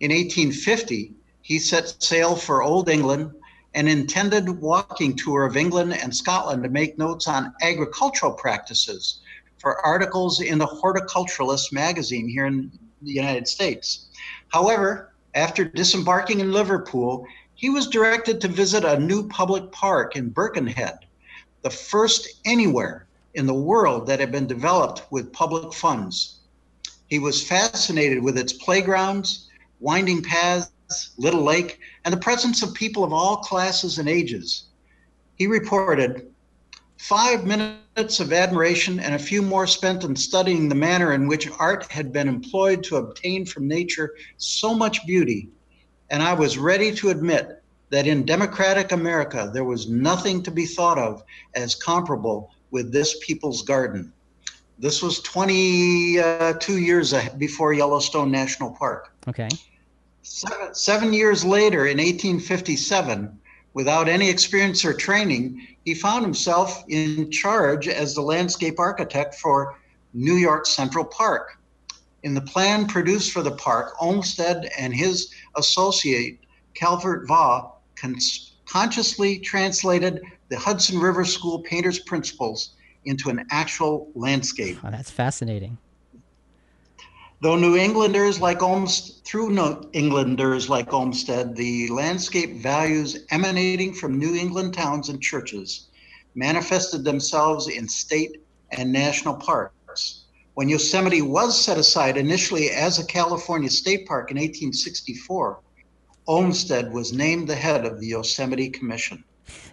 In 1850, he set sail for Old England and intended walking tour of England and Scotland to make notes on agricultural practices for articles in the Horticulturalist magazine here in the United States. However, after disembarking in Liverpool, he was directed to visit a new public park in Birkenhead, the first anywhere in the world that had been developed with public funds. He was fascinated with its playgrounds, winding paths, little lake, and the presence of people of all classes and ages. He reported five minutes of admiration and a few more spent in studying the manner in which art had been employed to obtain from nature so much beauty. And I was ready to admit that in democratic America there was nothing to be thought of as comparable with this people's garden. This was 22 years before Yellowstone National Park. Okay. Seven, seven years later, in 1857, without any experience or training, he found himself in charge as the landscape architect for New York Central Park. In the plan produced for the park, Olmsted and his associate, Calvert Vaux, cons- consciously translated the Hudson River School painter's principles into an actual landscape. Oh, that's fascinating. Though New Englanders like Olmsted, through New Englanders like Olmsted, the landscape values emanating from New England towns and churches manifested themselves in state and national parks. When Yosemite was set aside initially as a California state park in 1864, Olmsted was named the head of the Yosemite Commission.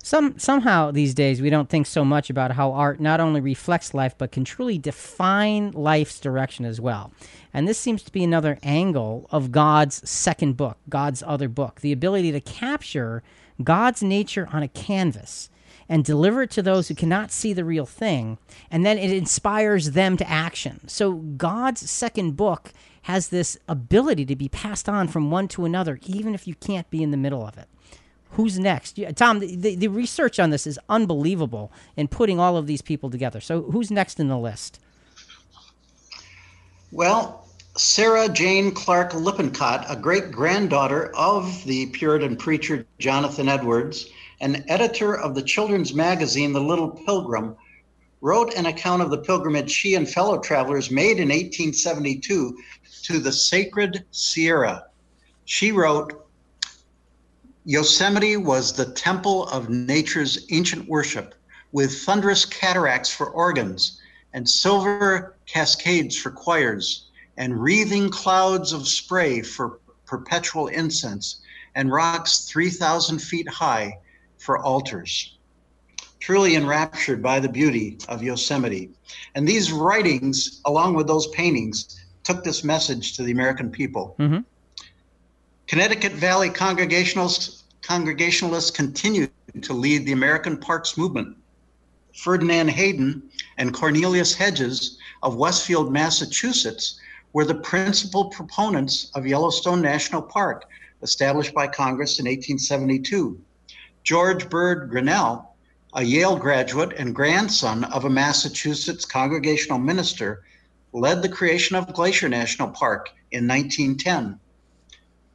Some somehow these days we don't think so much about how art not only reflects life but can truly define life's direction as well. And this seems to be another angle of God's second book, God's other book, the ability to capture God's nature on a canvas and deliver it to those who cannot see the real thing, and then it inspires them to action. So God's second book has this ability to be passed on from one to another, even if you can't be in the middle of it. Who's next? Yeah, Tom, the, the, the research on this is unbelievable in putting all of these people together. So, who's next in the list? Well, Sarah Jane Clark Lippincott, a great granddaughter of the Puritan preacher Jonathan Edwards, and editor of the children's magazine The Little Pilgrim, wrote an account of the pilgrimage she and fellow travelers made in 1872 to the Sacred Sierra. She wrote, Yosemite was the temple of nature's ancient worship, with thunderous cataracts for organs and silver cascades for choirs, and wreathing clouds of spray for perpetual incense, and rocks 3,000 feet high for altars. Truly enraptured by the beauty of Yosemite. And these writings, along with those paintings, took this message to the American people. Mhm. Connecticut Valley Congregationalists, Congregationalists continued to lead the American Parks movement. Ferdinand Hayden and Cornelius Hedges of Westfield, Massachusetts, were the principal proponents of Yellowstone National Park, established by Congress in 1872. George Bird Grinnell, a Yale graduate and grandson of a Massachusetts congregational minister, led the creation of Glacier National Park in 1910.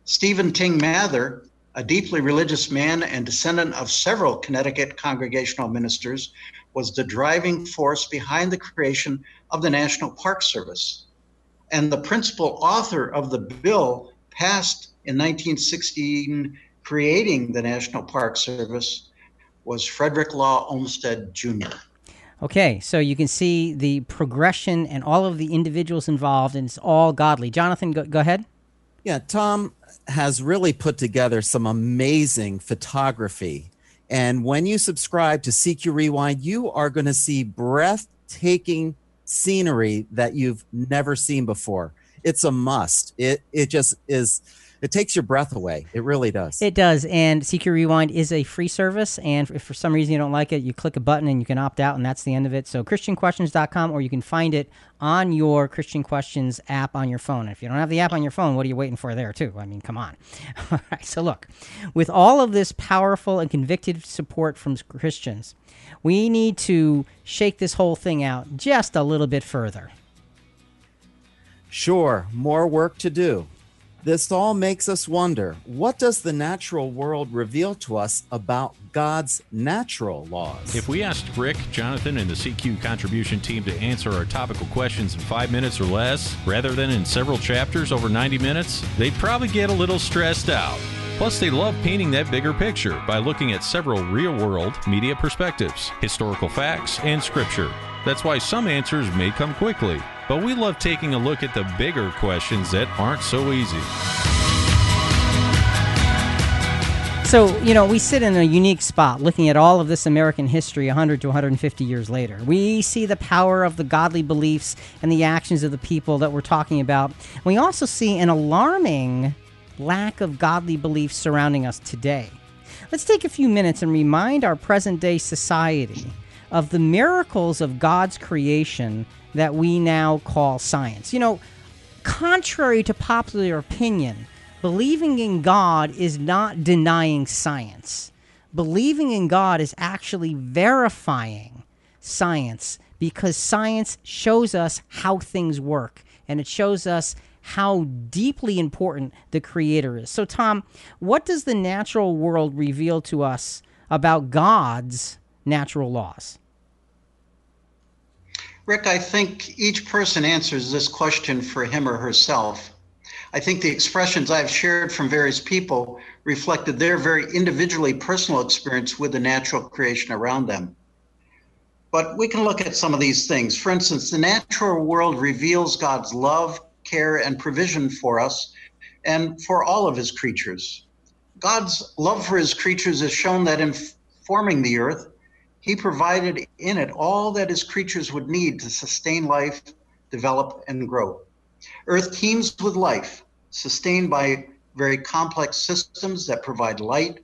Stephen Tyng Mather, a deeply religious man and descendant of several Connecticut congregational ministers, was the driving force behind the creation of the National Park Service. And the principal author of the bill passed in 1916 creating the National Park Service was Frederick Law Olmsted Jr. Okay, so you can see the progression and all of the individuals involved, and it's all godly. Jonathan, go, go ahead. Yeah, Tom has really put together some amazing photography. And when you subscribe to CQ Rewind, you are going to see breathtaking scenery that you've never seen before. It's a must. It it just is it takes your breath away. It really does. It does, and CQ Rewind is a free service, and if for some reason you don't like it, you click a button and you can opt out, and that's the end of it. So ChristianQuestions.com, or you can find it on your Christian Questions app on your phone. And If you don't have the app on your phone, what are you waiting for there, too? I mean, come on. all right, so look, with all of this powerful and convicted support from Christians, we need to shake this whole thing out just a little bit further. Sure, more work to do. This all makes us wonder what does the natural world reveal to us about God's natural laws? If we asked Rick, Jonathan, and the CQ contribution team to answer our topical questions in five minutes or less, rather than in several chapters over 90 minutes, they'd probably get a little stressed out. Plus, they love painting that bigger picture by looking at several real world media perspectives, historical facts, and scripture. That's why some answers may come quickly, but we love taking a look at the bigger questions that aren't so easy. So, you know, we sit in a unique spot looking at all of this American history 100 to 150 years later. We see the power of the godly beliefs and the actions of the people that we're talking about. We also see an alarming lack of godly beliefs surrounding us today. Let's take a few minutes and remind our present day society of the miracles of God's creation that we now call science. You know, contrary to popular opinion, believing in God is not denying science. Believing in God is actually verifying science because science shows us how things work and it shows us how deeply important the creator is. So Tom, what does the natural world reveal to us about God's natural laws? Rick, I think each person answers this question for him or herself. I think the expressions I've shared from various people reflected their very individually personal experience with the natural creation around them. But we can look at some of these things. For instance, the natural world reveals God's love, care, and provision for us and for all of his creatures. God's love for his creatures is shown that in forming the earth, he provided in it all that his creatures would need to sustain life, develop, and grow. Earth teems with life, sustained by very complex systems that provide light,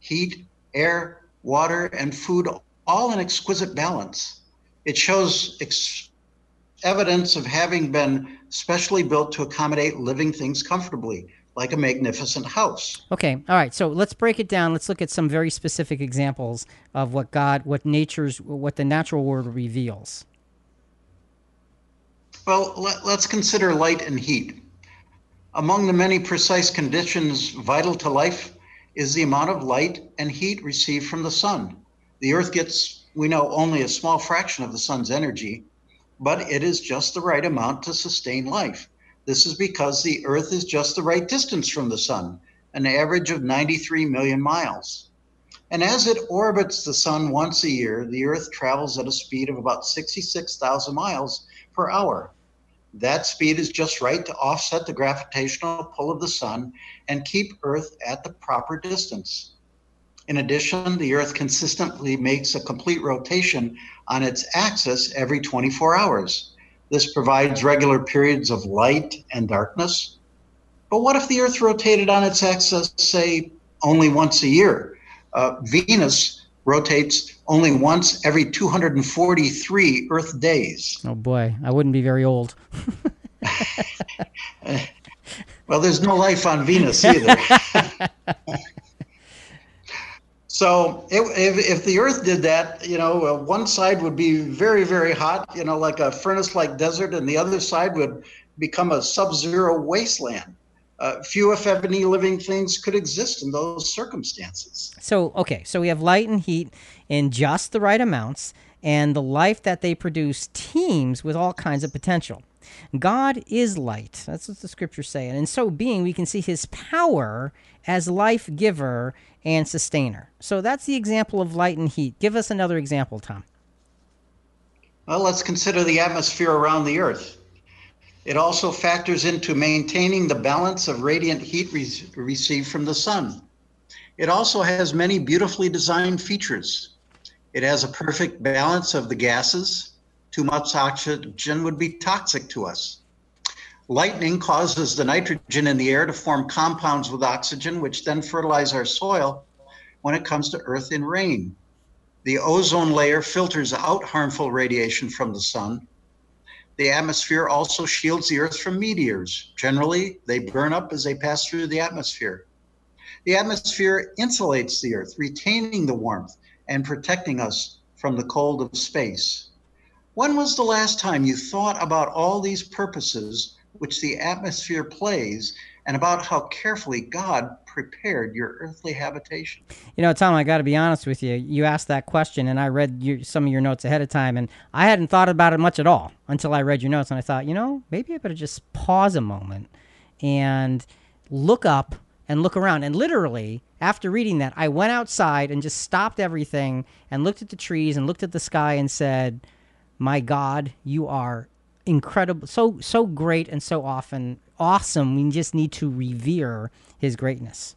heat, air, water, and food, all in exquisite balance. It shows ex- evidence of having been specially built to accommodate living things comfortably, like a magnificent house. Okay, all right. So let's break it down. Let's look at some very specific examples of what God, what nature's, what the natural world reveals. Well, let, us consider light and heat. Among the many precise conditions vital to life is the amount of light and heat received from the sun. The earth gets, we know, only a small fraction of the sun's energy, but it is just the right amount to sustain life. This is because the earth is just the right distance from the sun, an average of 93 million miles. And as it orbits the sun once a year, the earth travels at a speed of about 66,000 miles per hour. That speed is just right to offset the gravitational pull of the sun and keep Earth at the proper distance. In addition, the Earth consistently makes a complete rotation on its axis every 24 hours. This provides regular periods of light and darkness. But what if the Earth rotated on its axis, say, only once a year? Uh, Venus rotates only once every 243 Earth days. Oh boy, I wouldn't be very old. Well, there's no life on Venus either. so if, if, the Earth did that, you know, uh, one side would be very, very hot, you know, like a furnace-like desert, and the other side would become a sub-zero wasteland. Uh, few, if any, living things could exist in those circumstances. So, okay, so we have light and heat in just the right amounts, and the life that they produce teems with all kinds of potential. God is light. That's what the scriptures say. And in so being, we can see his power as life giver and sustainer. So that's the example of light and heat. Give us another example, Tom. Well, let's consider the atmosphere around the Earth. It also factors into maintaining the balance of radiant heat re- received from the sun. It also has many beautifully designed features. It has a perfect balance of the gases. Too much oxygen would be toxic to us. Lightning causes the nitrogen in the air to form compounds with oxygen, which then fertilize our soil when it comes to earth in rain. The ozone layer filters out harmful radiation from the sun. The atmosphere also shields the earth from meteors. Generally, they burn up as they pass through the atmosphere. The atmosphere insulates the earth, retaining the warmth and protecting us from the cold of space. When was the last time you thought about all these purposes which the atmosphere plays and about how carefully God prepared your earthly habitation. You know, Tom, I got to be honest with you. You asked that question, and I read some of your notes ahead of time, and I hadn't thought about it much at all until I read your notes, and I thought, you know, maybe I better just pause a moment and look up and look around. And literally, after reading that, I went outside and just stopped everything and looked at the trees and looked at the sky and said, "My God, you are incredible, so so great and so often awesome. We just need to revere His greatness."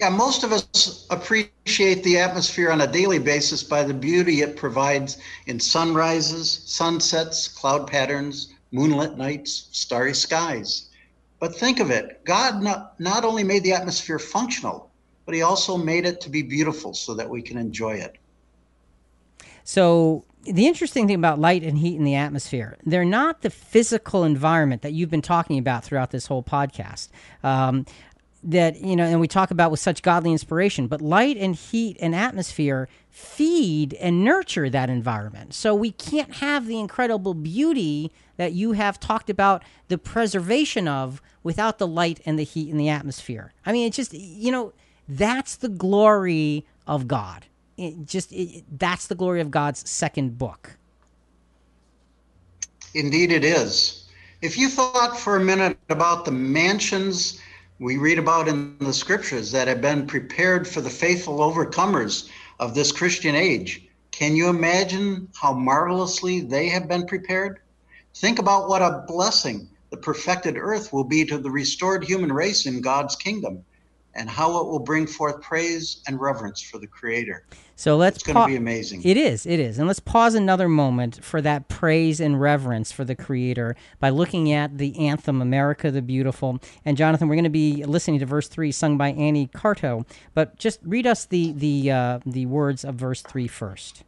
Yeah, most of us appreciate the atmosphere on a daily basis by the beauty it provides in sunrises, sunsets, cloud patterns, moonlit nights, starry skies. But think of it God not, not only made the atmosphere functional, but He also made it to be beautiful so that we can enjoy it. So the interesting thing about light and heat in the atmosphere, they're not the physical environment that you've been talking about throughout this whole podcast. Um, that you know, and we talk about with such godly inspiration. But light and heat and atmosphere feed and nurture that environment. So we can't have the incredible beauty that you have talked about the preservation of without the light and the heat in the atmosphere. I mean, it's just you know that's the glory of God. It just it, that's the glory of God's second book. Indeed, it is. If you thought for a minute about the mansions we read about in the scriptures that have been prepared for the faithful overcomers of this Christian age, can you imagine how marvelously they have been prepared? Think about what a blessing the perfected earth will be to the restored human race in God's kingdom and how it will bring forth praise and reverence for the Creator. So let's It's going to be amazing. It is, it is. And let's pause another moment for that praise and reverence for the Creator by looking at the anthem, America the Beautiful. And Jonathan, we're going to be listening to verse 3 sung by Annie Karto. But just read us the, the, uh, the words of verse 3 first.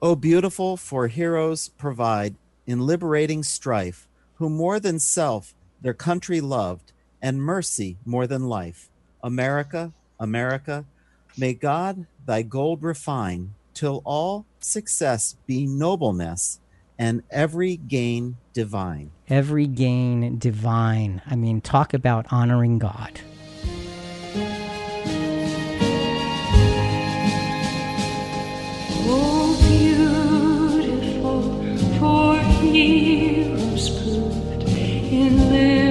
O beautiful for heroes provide in liberating strife, who more than self their country loved, and mercy more than life. America, America, may God thy gold refine, till all success be nobleness, and every gain divine. Every gain divine. I mean, talk about honoring God. Oh, beautiful for heroes proved in liberating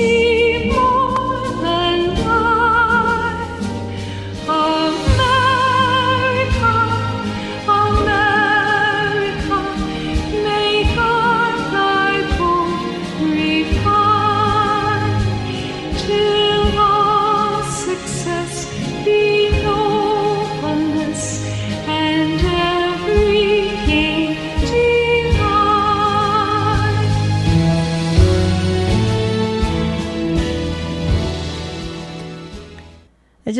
mercy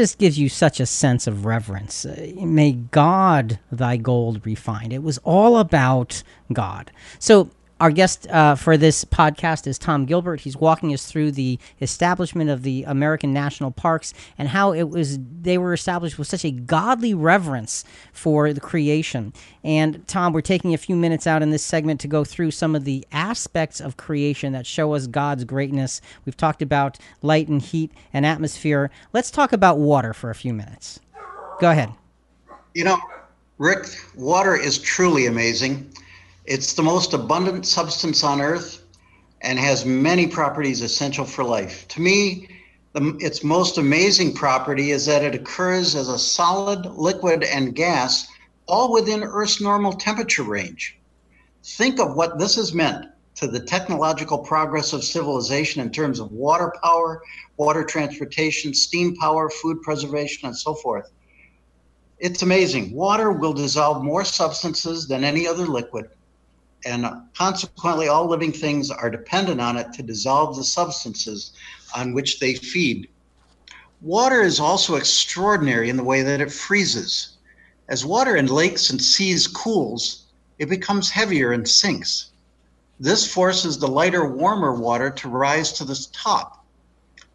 just gives you such a sense of reverence. Uh, may God thy gold refine. It was all about God. So, our guest uh, for this podcast is Tom Gilbert. He's walking us through the establishment of the American National Parks and how it was they were established with such a godly reverence for the creation. And Tom, we're taking a few minutes out in this segment to go through some of the aspects of creation that show us God's greatness. We've talked about light and heat and atmosphere. Let's talk about water for a few minutes. Go ahead. You know, Rick, water is truly amazing. It's the most abundant substance on earth and has many properties essential for life. To me, the, its most amazing property is that it occurs as a solid, liquid, and gas, all within Earth's normal temperature range. Think of what this has meant to the technological progress of civilization in terms of water power, water transportation, steam power, food preservation, and so forth. It's amazing. Water will dissolve more substances than any other liquid, and consequently, all living things are dependent on it to dissolve the substances on which they feed. Water is also extraordinary in the way that it freezes. As water in lakes and seas cools, it becomes heavier and sinks. This forces the lighter, warmer water to rise to the top.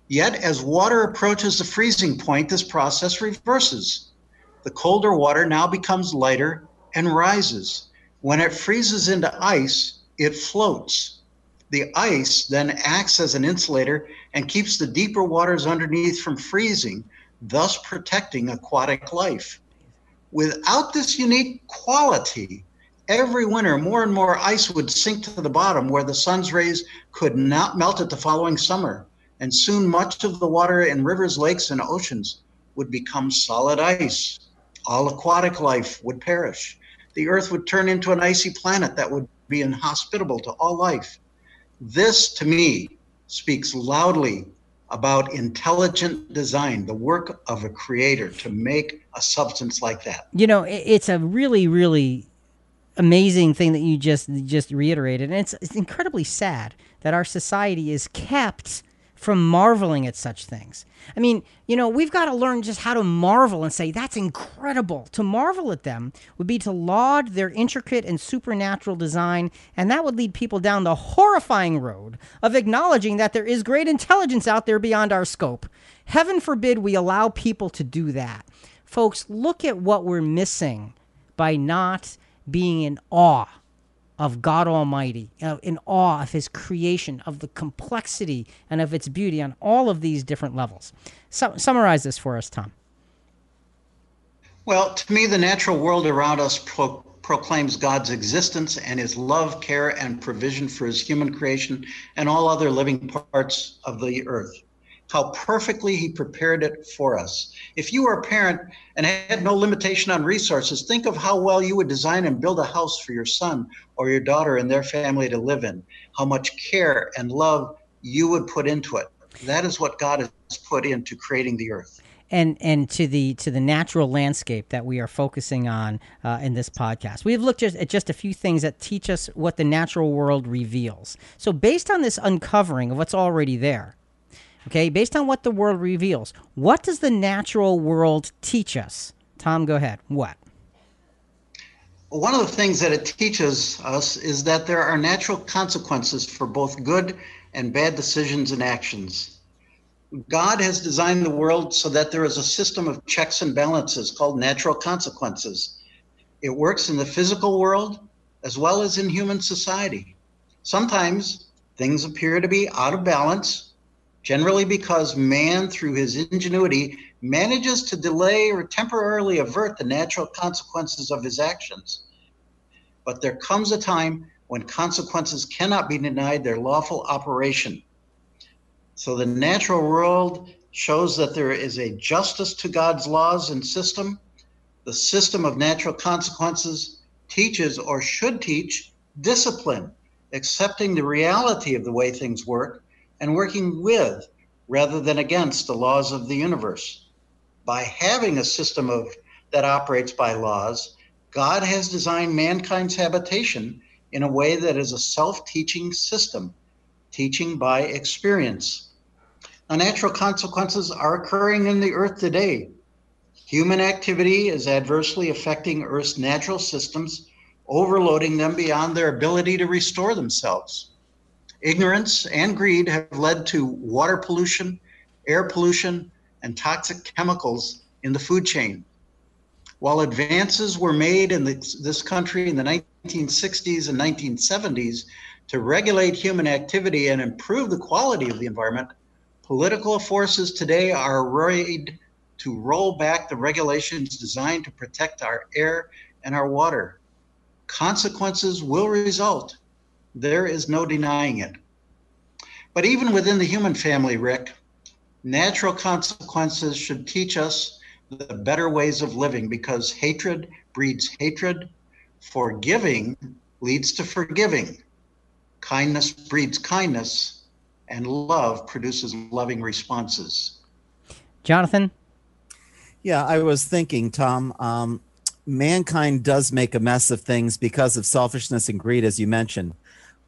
Yet, as water approaches the freezing point, this process reverses. The colder water now becomes lighter and rises. When it freezes into ice, it floats. The ice then acts as an insulator and keeps the deeper waters underneath from freezing, thus protecting aquatic life. Without this unique quality, every winter more and more ice would sink to the bottom where the sun's rays could not melt it the following summer. And soon much of the water in rivers, lakes, and oceans would become solid ice. All aquatic life would perish. The earth would turn into an icy planet that would be inhospitable to all life. This, to me, speaks loudly about intelligent design, the work of a creator to make a substance like that. You know, it's a really, really amazing thing that you just just reiterated, and it's, it's incredibly sad that our society is kept from marveling at such things. I mean, you know, we've got to learn just how to marvel and say that's incredible. To marvel at them would be to laud their intricate and supernatural design, and that would lead people down the horrifying road of acknowledging that there is great intelligence out there beyond our scope. Heaven forbid we allow people to do that. Folks, look at what we're missing by not being in awe of God Almighty, uh, in awe of His creation, of the complexity and of its beauty on all of these different levels. Su- summarize this for us, Tom. Well, to me, the natural world around us pro- proclaims God's existence and his love, care, and provision for his human creation and all other living parts of the earth. How perfectly he prepared it for us. If you were a parent and had no limitation on resources, think of how well you would design and build a house for your son or your daughter and their family to live in. How much care and love you would put into it. That is what God has put into creating the earth. and and to the to the natural landscape that we are focusing on uh, in this podcast. We've looked just at just a few things that teach us what the natural world reveals. So based on this uncovering of what's already there, okay, based on what the world reveals, what does the natural world teach us? Tom, go ahead. What? One of the things that it teaches us is that there are natural consequences for both good and bad decisions and actions. God has designed the world so that there is a system of checks and balances called natural consequences. It works in the physical world as well as in human society. Sometimes things appear to be out of balance, generally because man, through his ingenuity, manages to delay or temporarily avert the natural consequences of his actions. But there comes a time when consequences cannot be denied their lawful operation. So the natural world shows that there is a justice to God's laws and system. The system of natural consequences teaches or should teach discipline, accepting the reality of the way things work and working with rather than against the laws of the universe. By having a system of that operates by laws, God has designed mankind's habitation in a way that is a self-teaching system, teaching by experience. Natural consequences are occurring in the earth today. Human activity is adversely affecting Earth's natural systems, overloading them beyond their ability to restore themselves. Ignorance and greed have led to water pollution, air pollution, and toxic chemicals in the food chain. While advances were made in this, country in the 1960s and 1970s to regulate human activity and improve the quality of the environment, political forces today are arrayed to roll back the regulations designed to protect our air and our water. Consequences will result. There is no denying it. But even within the human family, Rick, natural consequences should teach us the better ways of living because hatred breeds hatred, forgiving leads to forgiving, kindness breeds kindness, and love produces loving responses. Jonathan? Yeah, I was thinking, Tom, um, mankind does make a mess of things because of selfishness and greed, as you mentioned.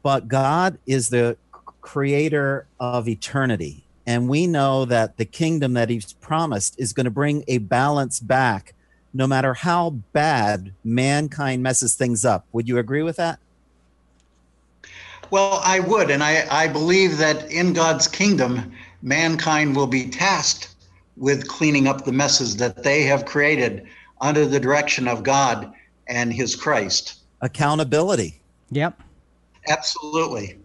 But God is the creator of eternity. And we know that the kingdom that he's promised is going to bring a balance back no matter how bad mankind messes things up. Would you agree with that? Well, I would, and I, I believe that in God's kingdom, mankind will be tasked with cleaning up the messes that they have created under the direction of God and His Christ. Accountability. Yep. Absolutely.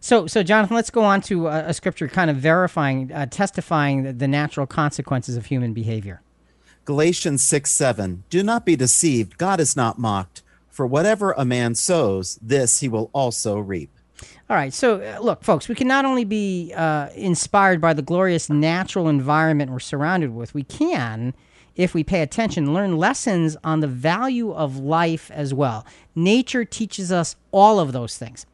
So, so Jonathan, let's go on to a, a scripture kind of verifying, uh, testifying the, the natural consequences of human behavior. Galatians 6 7. Do not be deceived. God is not mocked. For whatever a man sows, this he will also reap. All right. So, uh, look, folks, we can not only be uh, inspired by the glorious natural environment we're surrounded with, we can, if we pay attention, learn lessons on the value of life as well. Nature teaches us all of those things.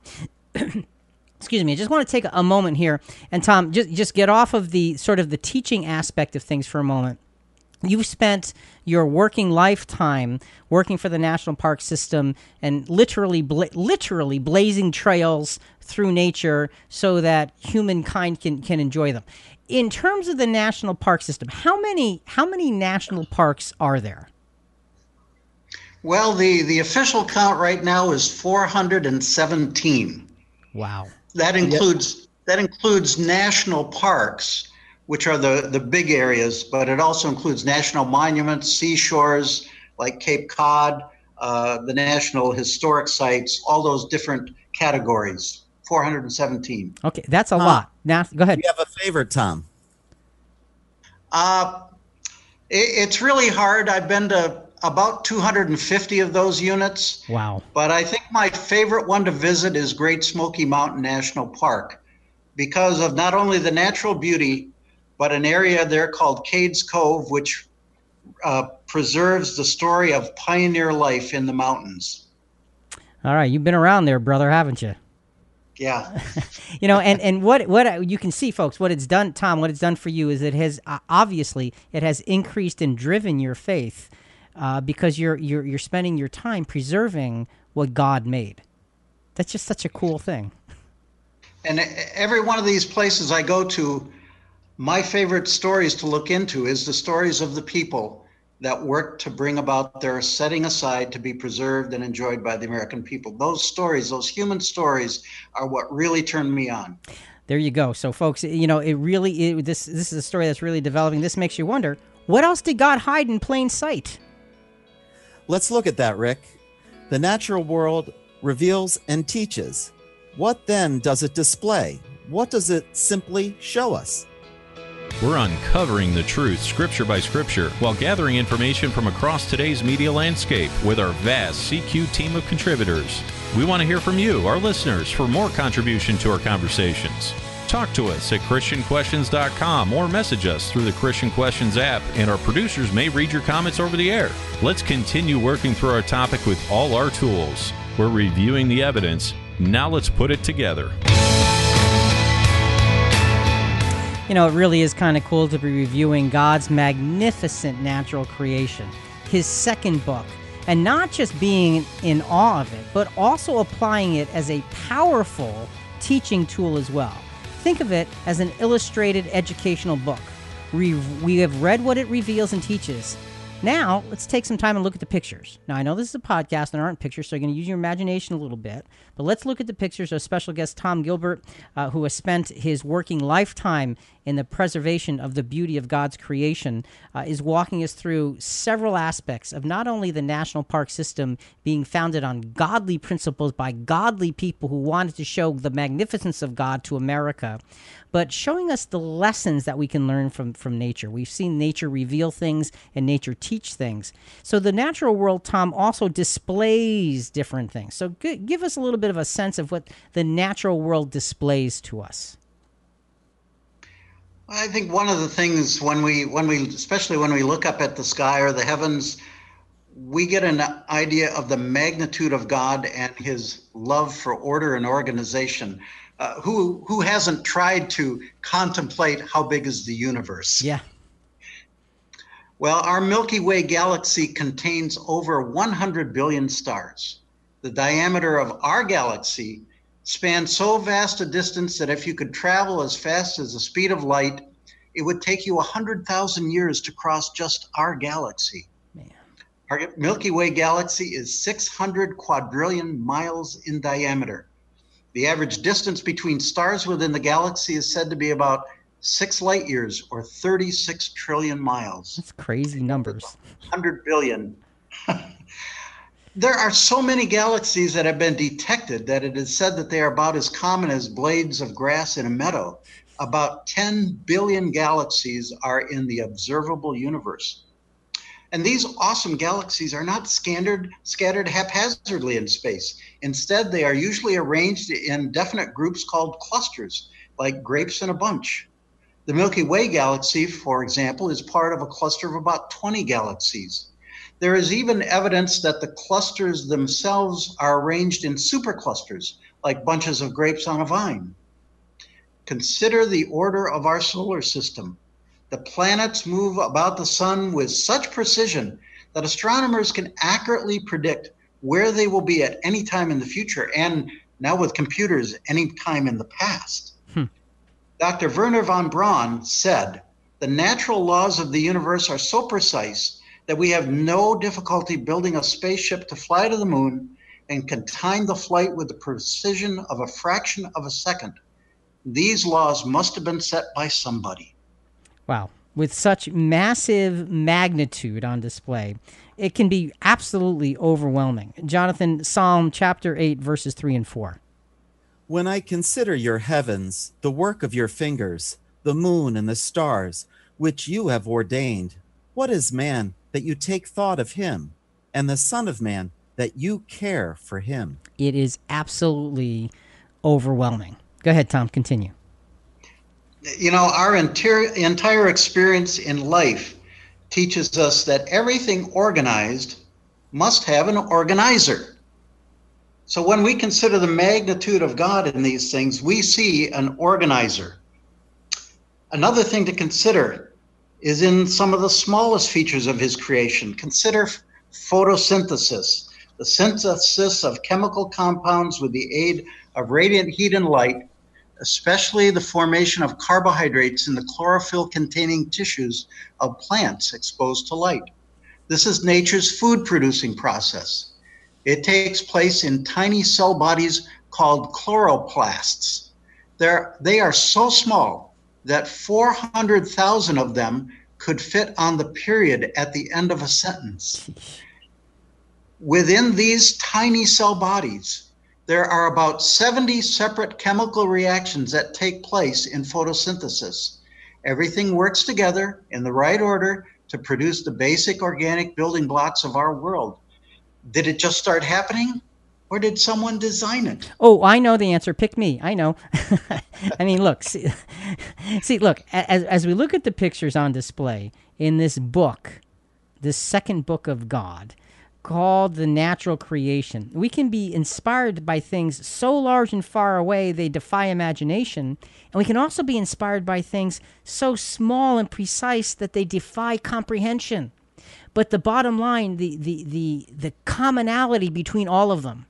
Excuse me. I just want to take a moment here, and Tom, just just get off of the sort of the teaching aspect of things for a moment. You've spent your working lifetime working for the national park system and literally, bla- literally blazing trails through nature so that humankind can, can enjoy them. In terms of the national park system, how many how many national parks are there? Well, the, the official count right now is 417. Wow. That includes that includes national parks, which are the, the big areas, but it also includes national monuments, seashores like Cape Cod, uh, the national historic sites, all those different categories. 417. Okay, that's a lot. Now, go ahead. Do you have a favorite, Tom? Uh, it, it's really hard. I've been to about 250 of those units. Wow. But I think my favorite one to visit is Great Smoky Mountain National Park because of not only the natural beauty, but an area there called Cades Cove, which uh, preserves the story of pioneer life in the mountains. All right, you've been around there, brother, haven't you? Yeah. you know and and what what you can see folks what it's done tom what it's done for you is it has uh, obviously it has increased and driven your faith uh, because you're you're you're spending your time preserving what god made that's just such a cool thing And every one of these places I go to, my favorite stories to look into is the stories of the people that work to bring about their setting aside to be preserved and enjoyed by the American people. Those stories, those human stories, are what really turned me on. there you go so folks you know it really it, this this is a story that's really developing this makes you wonder what else did god hide in plain sight Let's look at that, Rick. The natural world reveals and teaches. What then does it display? What does it simply show us? We're uncovering the truth, scripture by scripture, while gathering information from across today's media landscape with our vast CQ team of contributors. We want to hear from you, our listeners, for more contribution to our conversations. Talk to us at ChristianQuestions.com or message us through the Christian Questions app, and our producers may read your comments over the air. Let's continue working through our topic with all our tools. We're reviewing the evidence. Now let's put it together. You know, it really is kind of cool to be reviewing God's magnificent natural creation, his second book, and not just being in awe of it, but also applying it as a powerful teaching tool as well. Think of it as an illustrated educational book. We, we have read what it reveals and teaches. Now, let's take some time and look at the pictures. Now, I know this is a podcast and there aren't pictures, so you're going to use your imagination a little bit. But let's look at the pictures. Our special guest, Tom Gilbert, uh, who has spent his working lifetime in the preservation of the beauty of God's creation, uh, is walking us through several aspects of not only the national park system being founded on godly principles by godly people who wanted to show the magnificence of God to America, but showing us the lessons that we can learn from, from nature. We've seen nature reveal things and nature teach things. So the natural world, Tom, also displays different things. So g- give us a little bit of a sense of what the natural world displays to us. I think one of the things when we when we especially when we look up at the sky or the heavens, we get an idea of the magnitude of God and His love for order and organization. Uh, who who hasn't tried to contemplate how big is the universe? Yeah. Well, our Milky Way galaxy contains over 100 billion stars. The diameter of our galaxy spans so vast a distance that if you could travel as fast as the speed of light, it would take you 100,000 years to cross just our galaxy. Man. Our Milky Way galaxy is 600 quadrillion miles in diameter. The average distance between stars within the galaxy is said to be about six light years or 36 trillion miles. That's crazy numbers. 100 billion. there are so many galaxies that have been detected that it is said that they are about as common as blades of grass in a meadow. About 10 billion galaxies are in the observable universe. And these awesome galaxies are not scattered, scattered haphazardly in space. Instead, they are usually arranged in definite groups called clusters, like grapes in a bunch. The Milky Way galaxy, for example, is part of a cluster of about 20 galaxies. There is even evidence that the clusters themselves are arranged in superclusters, like bunches of grapes on a vine. Consider the order of our solar system. The planets move about the sun with such precision that astronomers can accurately predict where they will be at any time in the future, and now with computers, any time in the past. Hmm. Dr. Wernher von Braun said, The natural laws of the universe are so precise that we have no difficulty building a spaceship to fly to the moon and can time the flight with the precision of a fraction of a second. These laws must have been set by somebody. Wow. With such massive magnitude on display, it can be absolutely overwhelming. Jonathan, Psalm chapter 8, verses 3 and 4. When I consider your heavens, the work of your fingers, the moon and the stars, which you have ordained, what is man that you take thought of him, and the Son of Man that you care for him? It is absolutely overwhelming. Go ahead, Tom, continue. You know, our entire, entire experience in life teaches us that everything organized must have an organizer. So when we consider the magnitude of God in these things, we see an organizer. Another thing to consider is in some of the smallest features of his creation. Consider photosynthesis, the synthesis of chemical compounds with the aid of radiant heat and light, especially the formation of carbohydrates in the chlorophyll containing tissues of plants exposed to light. This is nature's food producing process. It takes place in tiny cell bodies called chloroplasts. They're, they are so small that 400,000 of them could fit on the period at the end of a sentence. Within these tiny cell bodies, there are about 70 separate chemical reactions that take place in photosynthesis. Everything works together in the right order to produce the basic organic building blocks of our world. Did it just start happening? Or did someone design it? Oh, I know the answer. Pick me. I know. I mean, look, see, see, look, as, as we look at the pictures on display in this book, this second book of God, called the natural creation, we can be inspired by things so large and far away they defy imagination. And we can also be inspired by things so small and precise that they defy comprehension. But the bottom line, the, the, the, the commonality between all of them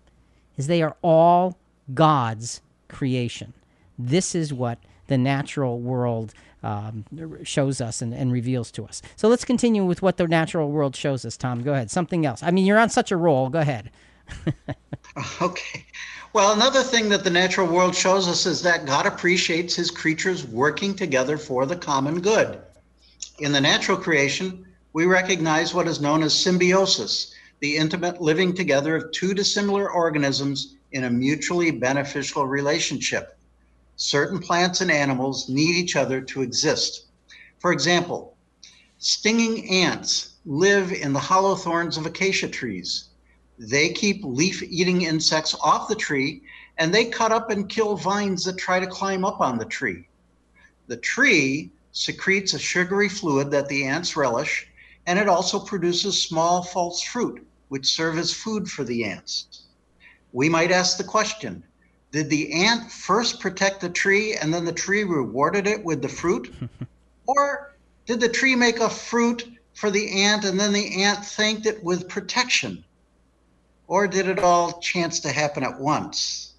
is they are all God's creation. This is what the natural world um, shows us and, and reveals to us. So let's continue with what the natural world shows us, Tom. Go ahead. Something else. I mean, you're on such a roll. Go ahead. Okay. Well, another thing that the natural world shows us is that God appreciates his creatures working together for the common good. In the natural creation, we recognize what is known as symbiosis, the intimate living together of two dissimilar organisms in a mutually beneficial relationship. Certain plants and animals need each other to exist. For example, stinging ants live in the hollow thorns of acacia trees. They keep leaf eating insects off the tree and they cut up and kill vines that try to climb up on the tree. The tree secretes a sugary fluid that the ants relish, and it also produces small false fruit, which serve as food for the ants. We might ask the question Did the ant first protect the tree and then the tree rewarded it with the fruit? or did the tree make a fruit for the ant and then the ant thanked it with protection? Or did it all chance to happen at once?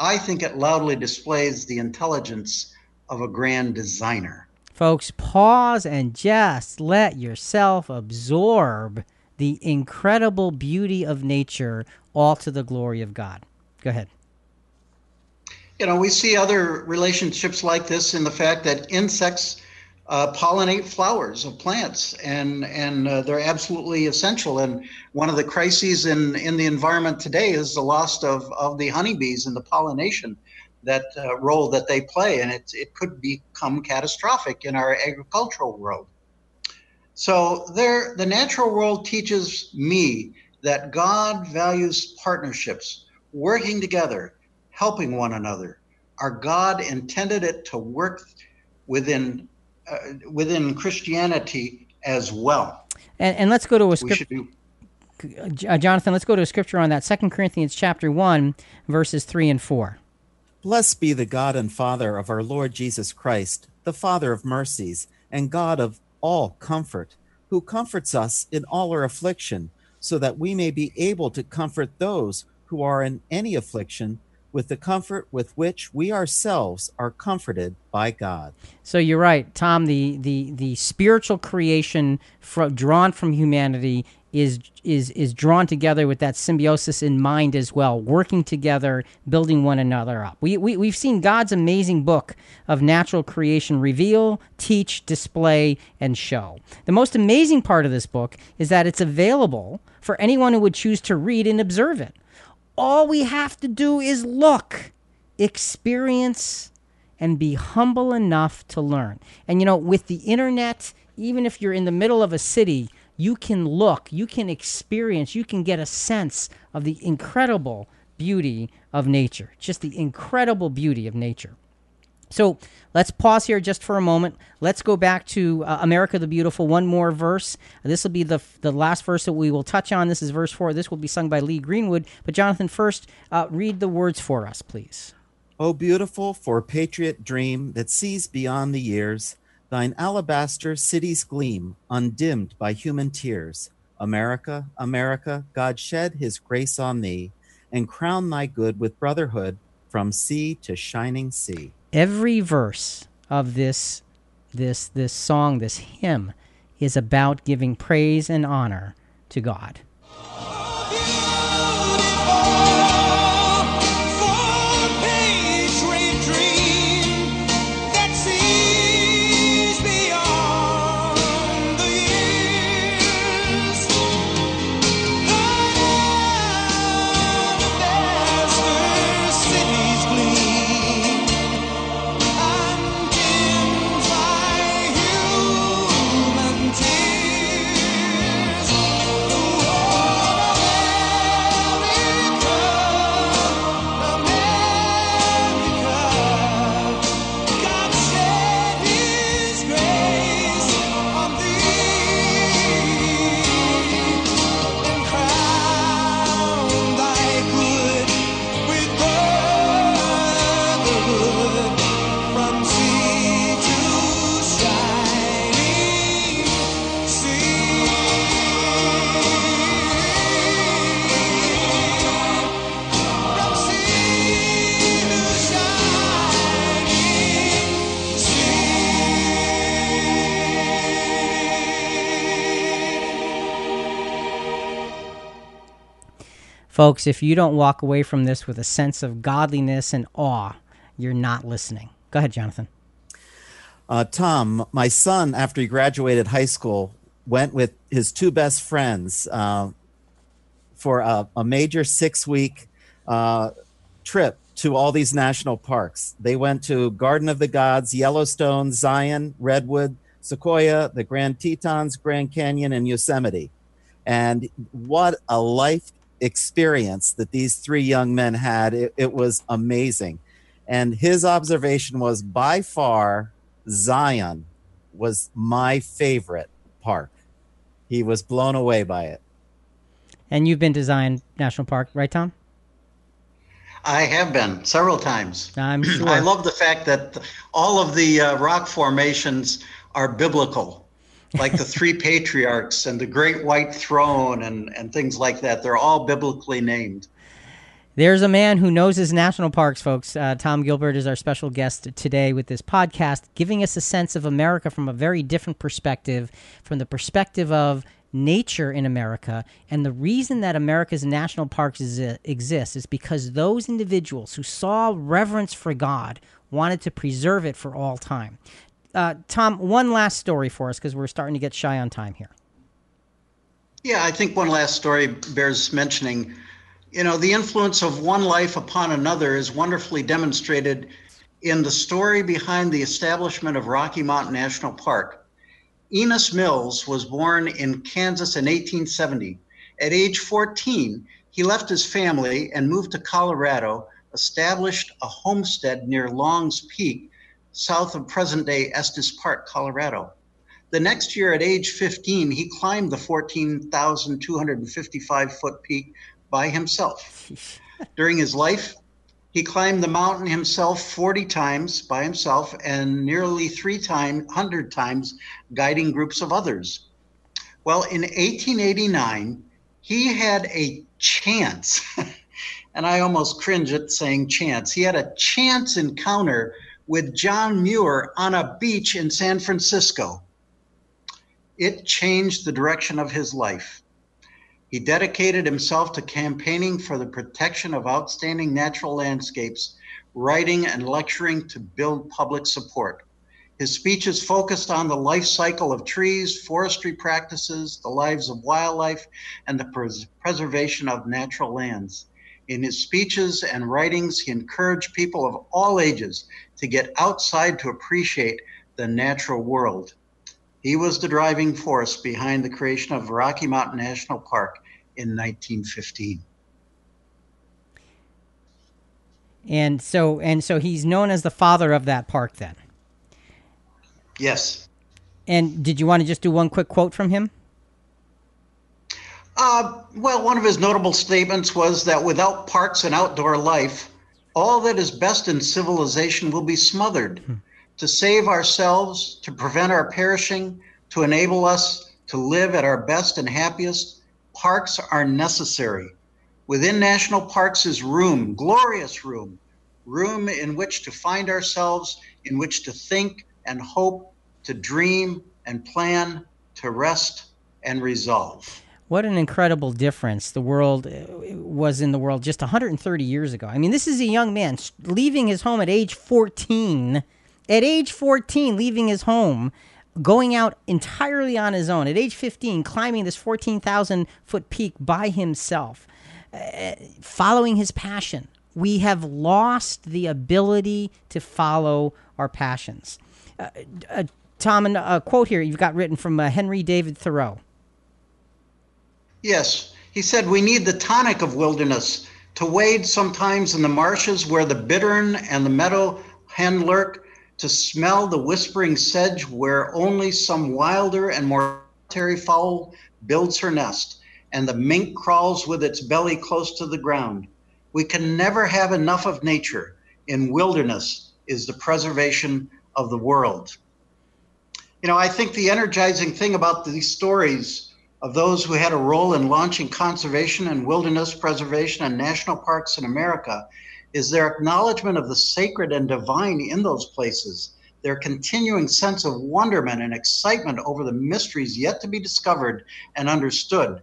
I think it loudly displays the intelligence of a grand designer. Folks, pause and just let yourself absorb the incredible beauty of nature, all to the glory of God. Go ahead. you know, we see other relationships like this in the fact that insects uh, pollinate flowers of plants, and and uh, they're absolutely essential. And one of the crises in in the environment today is the loss of of the honeybees and the pollination that uh, role that they play, and it it could become catastrophic in our agricultural world. So there, the natural world teaches me that God values partnerships, working together, helping one another. Our God intended it to work within uh, within Christianity as well. And, and let's go to a We script. should do. Uh, Jonathan, let's go to a scripture on that. Second Corinthians chapter one, verses three and four. Blessed be the God and Father of our Lord Jesus Christ, the Father of mercies, and God of all comfort, who comforts us in all our affliction, so that we may be able to comfort those who are in any affliction with the comfort with which we ourselves are comforted by God. So you're right, Tom. The the the spiritual creation fro- drawn from humanity is is is drawn together with that symbiosis in mind as well, working together, building one another up. We, we we've seen God's amazing book of natural creation reveal, teach, display, and show. The most amazing part of this book is that it's available for anyone who would choose to read and observe it. All we have to do is look, experience, and be humble enough to learn. And you know, with the internet, even if you're in the middle of a city, you can look, you can experience, you can get a sense of the incredible beauty of nature. Just the incredible beauty of nature. So let's pause here just for a moment. Let's go back to uh, America the Beautiful. One more verse. This will be the the last verse that we will touch on. This is verse four. This will be sung by Lee Greenwood. But Jonathan, first, uh, read the words for us, please. Oh, beautiful for a patriot dream that sees beyond the years, thine alabaster cities gleam, undimmed by human tears. America, America, God shed his grace on thee, and crown thy good with brotherhood from sea to shining sea. Every verse of this this this song, this hymn, is about giving praise and honor to God. Folks, if you don't walk away from this with a sense of godliness and awe, you're not listening. Go ahead, Jonathan. Uh, Tom, my son, after he graduated high school, went with his two best friends uh, for a, a major six week uh, trip to all these national parks. They went to Garden of the Gods, Yellowstone, Zion, Redwood, Sequoia, the Grand Tetons, Grand Canyon, and Yosemite. And what a life experience that these three young men had. It, it was amazing. And his observation was by far Zion was my favorite park. He was blown away by it. And you've been to Zion National Park, right, Tom? I have been several times. I'm sure. I love the fact that all of the uh, rock formations are biblical, like the three patriarchs and the Great White Throne and, and things like that. They're all biblically named. There's a man who knows his national parks, folks. Uh, Tom Gilbert is our special guest today with this podcast, giving us a sense of America from a very different perspective, from the perspective of nature in America. And the reason that America's national parks is, uh, exist is because those individuals who saw reverence for God wanted to preserve it for all time. Uh, Tom, one last story for us because we're starting to get shy on time here. Yeah, I think one last story bears mentioning. You know, the influence of one life upon another is wonderfully demonstrated in the story behind the establishment of Rocky Mountain National Park. Enos Mills was born in Kansas in 1870. At age 14, he left his family and moved to Colorado, established a homestead near Long's Peak, south of present day Estes Park, Colorado. The next year, at age 15, he climbed the 14,255 foot peak by himself. During his life, he climbed the mountain himself 40 times by himself and nearly three times, 100 times guiding groups of others. Well, in 1889, he had a chance, and I almost cringe at saying chance. He had a chance encounter with John Muir on a beach in San Francisco. It changed the direction of his life. He dedicated himself to campaigning for the protection of outstanding natural landscapes, writing and lecturing to build public support. His speeches focused on the life cycle of trees, forestry practices, the lives of wildlife, and the pres- preservation of natural lands. In his speeches and writings, he encouraged people of all ages to get outside to appreciate the natural world. He was the driving force behind the creation of Rocky Mountain National Park in 1915. And so and so he's known as the father of that park then. Yes. And did you want to just do one quick quote from him? Uh, well, one of his notable statements was that without parks and outdoor life, all that is best in civilization will be smothered. To save ourselves, to prevent our perishing, to enable us to live at our best and happiest, parks are necessary. Within national parks is room, glorious room, room in which to find ourselves, in which to think and hope, to dream and plan, to rest and resolve. What an incredible difference the world uh, was in the world just 130 years ago. I mean, this is a young man leaving his home at age 14. At age 14, leaving his home, going out entirely on his own. At age 15, climbing this 14,000 foot peak by himself, uh, following his passion. We have lost the ability to follow our passions. Uh, uh, Tom, an- a quote here you've got written from uh, Henry David Thoreau. Yes, he said we need the tonic of wilderness to wade sometimes in the marshes where the bittern and the meadow hen lurk, to smell the whispering sedge where only some wilder and more solitary fowl builds her nest, and the mink crawls with its belly close to the ground. We can never have enough of nature. In wilderness is the preservation of the world. You know, I think the energizing thing about these stories of those who had a role in launching conservation and wilderness preservation and national parks in America is their acknowledgement of the sacred and divine in those places, their continuing sense of wonderment and excitement over the mysteries yet to be discovered and understood.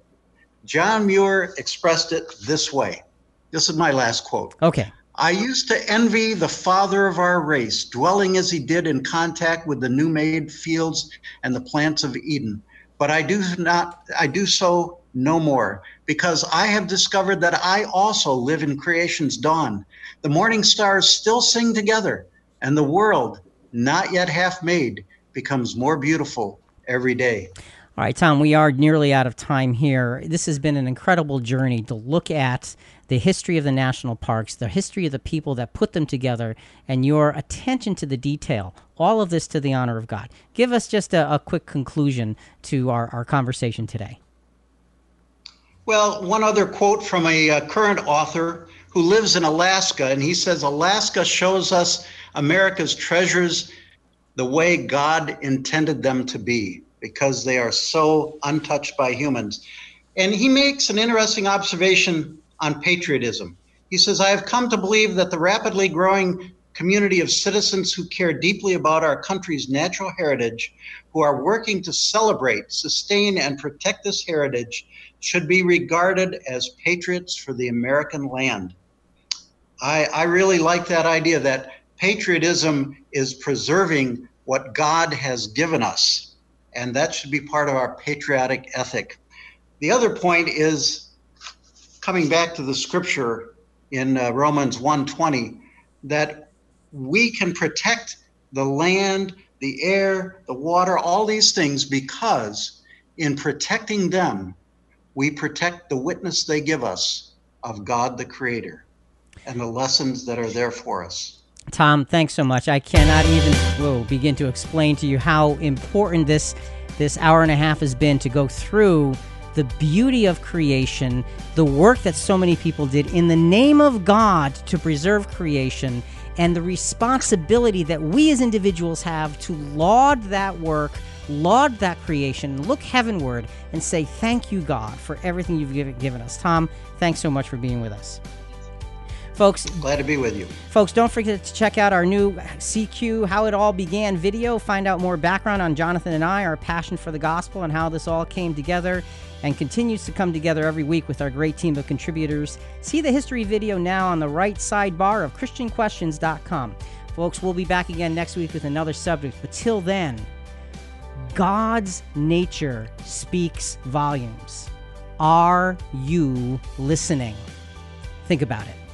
John Muir expressed it this way. This is my last quote. Okay. I used to envy the father of our race, dwelling as he did in contact with the new made fields and the plants of Eden. But I do not I do so no more, because I have discovered that I also live in creation's dawn. The morning stars still sing together, and the world, not yet half made, becomes more beautiful every day. All right, Tom, we are nearly out of time here. This has been an incredible journey to look at the history of the national parks, the history of the people that put them together, and your attention to the detail. All of this to the honor of God. Give us just a, a quick conclusion to our, our conversation today. Well, one other quote from a uh, current author who lives in Alaska, and he says Alaska shows us America's treasures the way God intended them to be because they are so untouched by humans. And he makes an interesting observation on patriotism. He says, I have come to believe that the rapidly growing community of citizens who care deeply about our country's natural heritage, who are working to celebrate, sustain, and protect this heritage, should be regarded as patriots for the American land. I, I really like that idea that patriotism is preserving what God has given us, and that should be part of our patriotic ethic. The other point is coming back to the scripture in uh, Romans 1:20 that we can protect the land, the air, the water, all these things because in protecting them, we protect the witness they give us of God the Creator and the lessons that are there for us. Tom, thanks so much. I cannot even whoa, begin to explain to you how important this this hour and a half has been to go through the beauty of creation, the work that so many people did in the name of God to preserve creation, and the responsibility that we as individuals have to laud that work, laud that creation, look heavenward, and say, Thank you, God, for everything you've given, given us. Tom, thanks so much for being with us. Folks, Glad to be with you. Folks, don't forget to check out our new CQ How It All Began video. Find out more background on Jonathan and I, our passion for the gospel, and how this all came together and continues to come together every week with our great team of contributors. See the history video now on the right sidebar of ChristianQuestions.com. Folks, we'll be back again next week with another subject, but till then, God's nature speaks volumes. Are you listening? Think about it.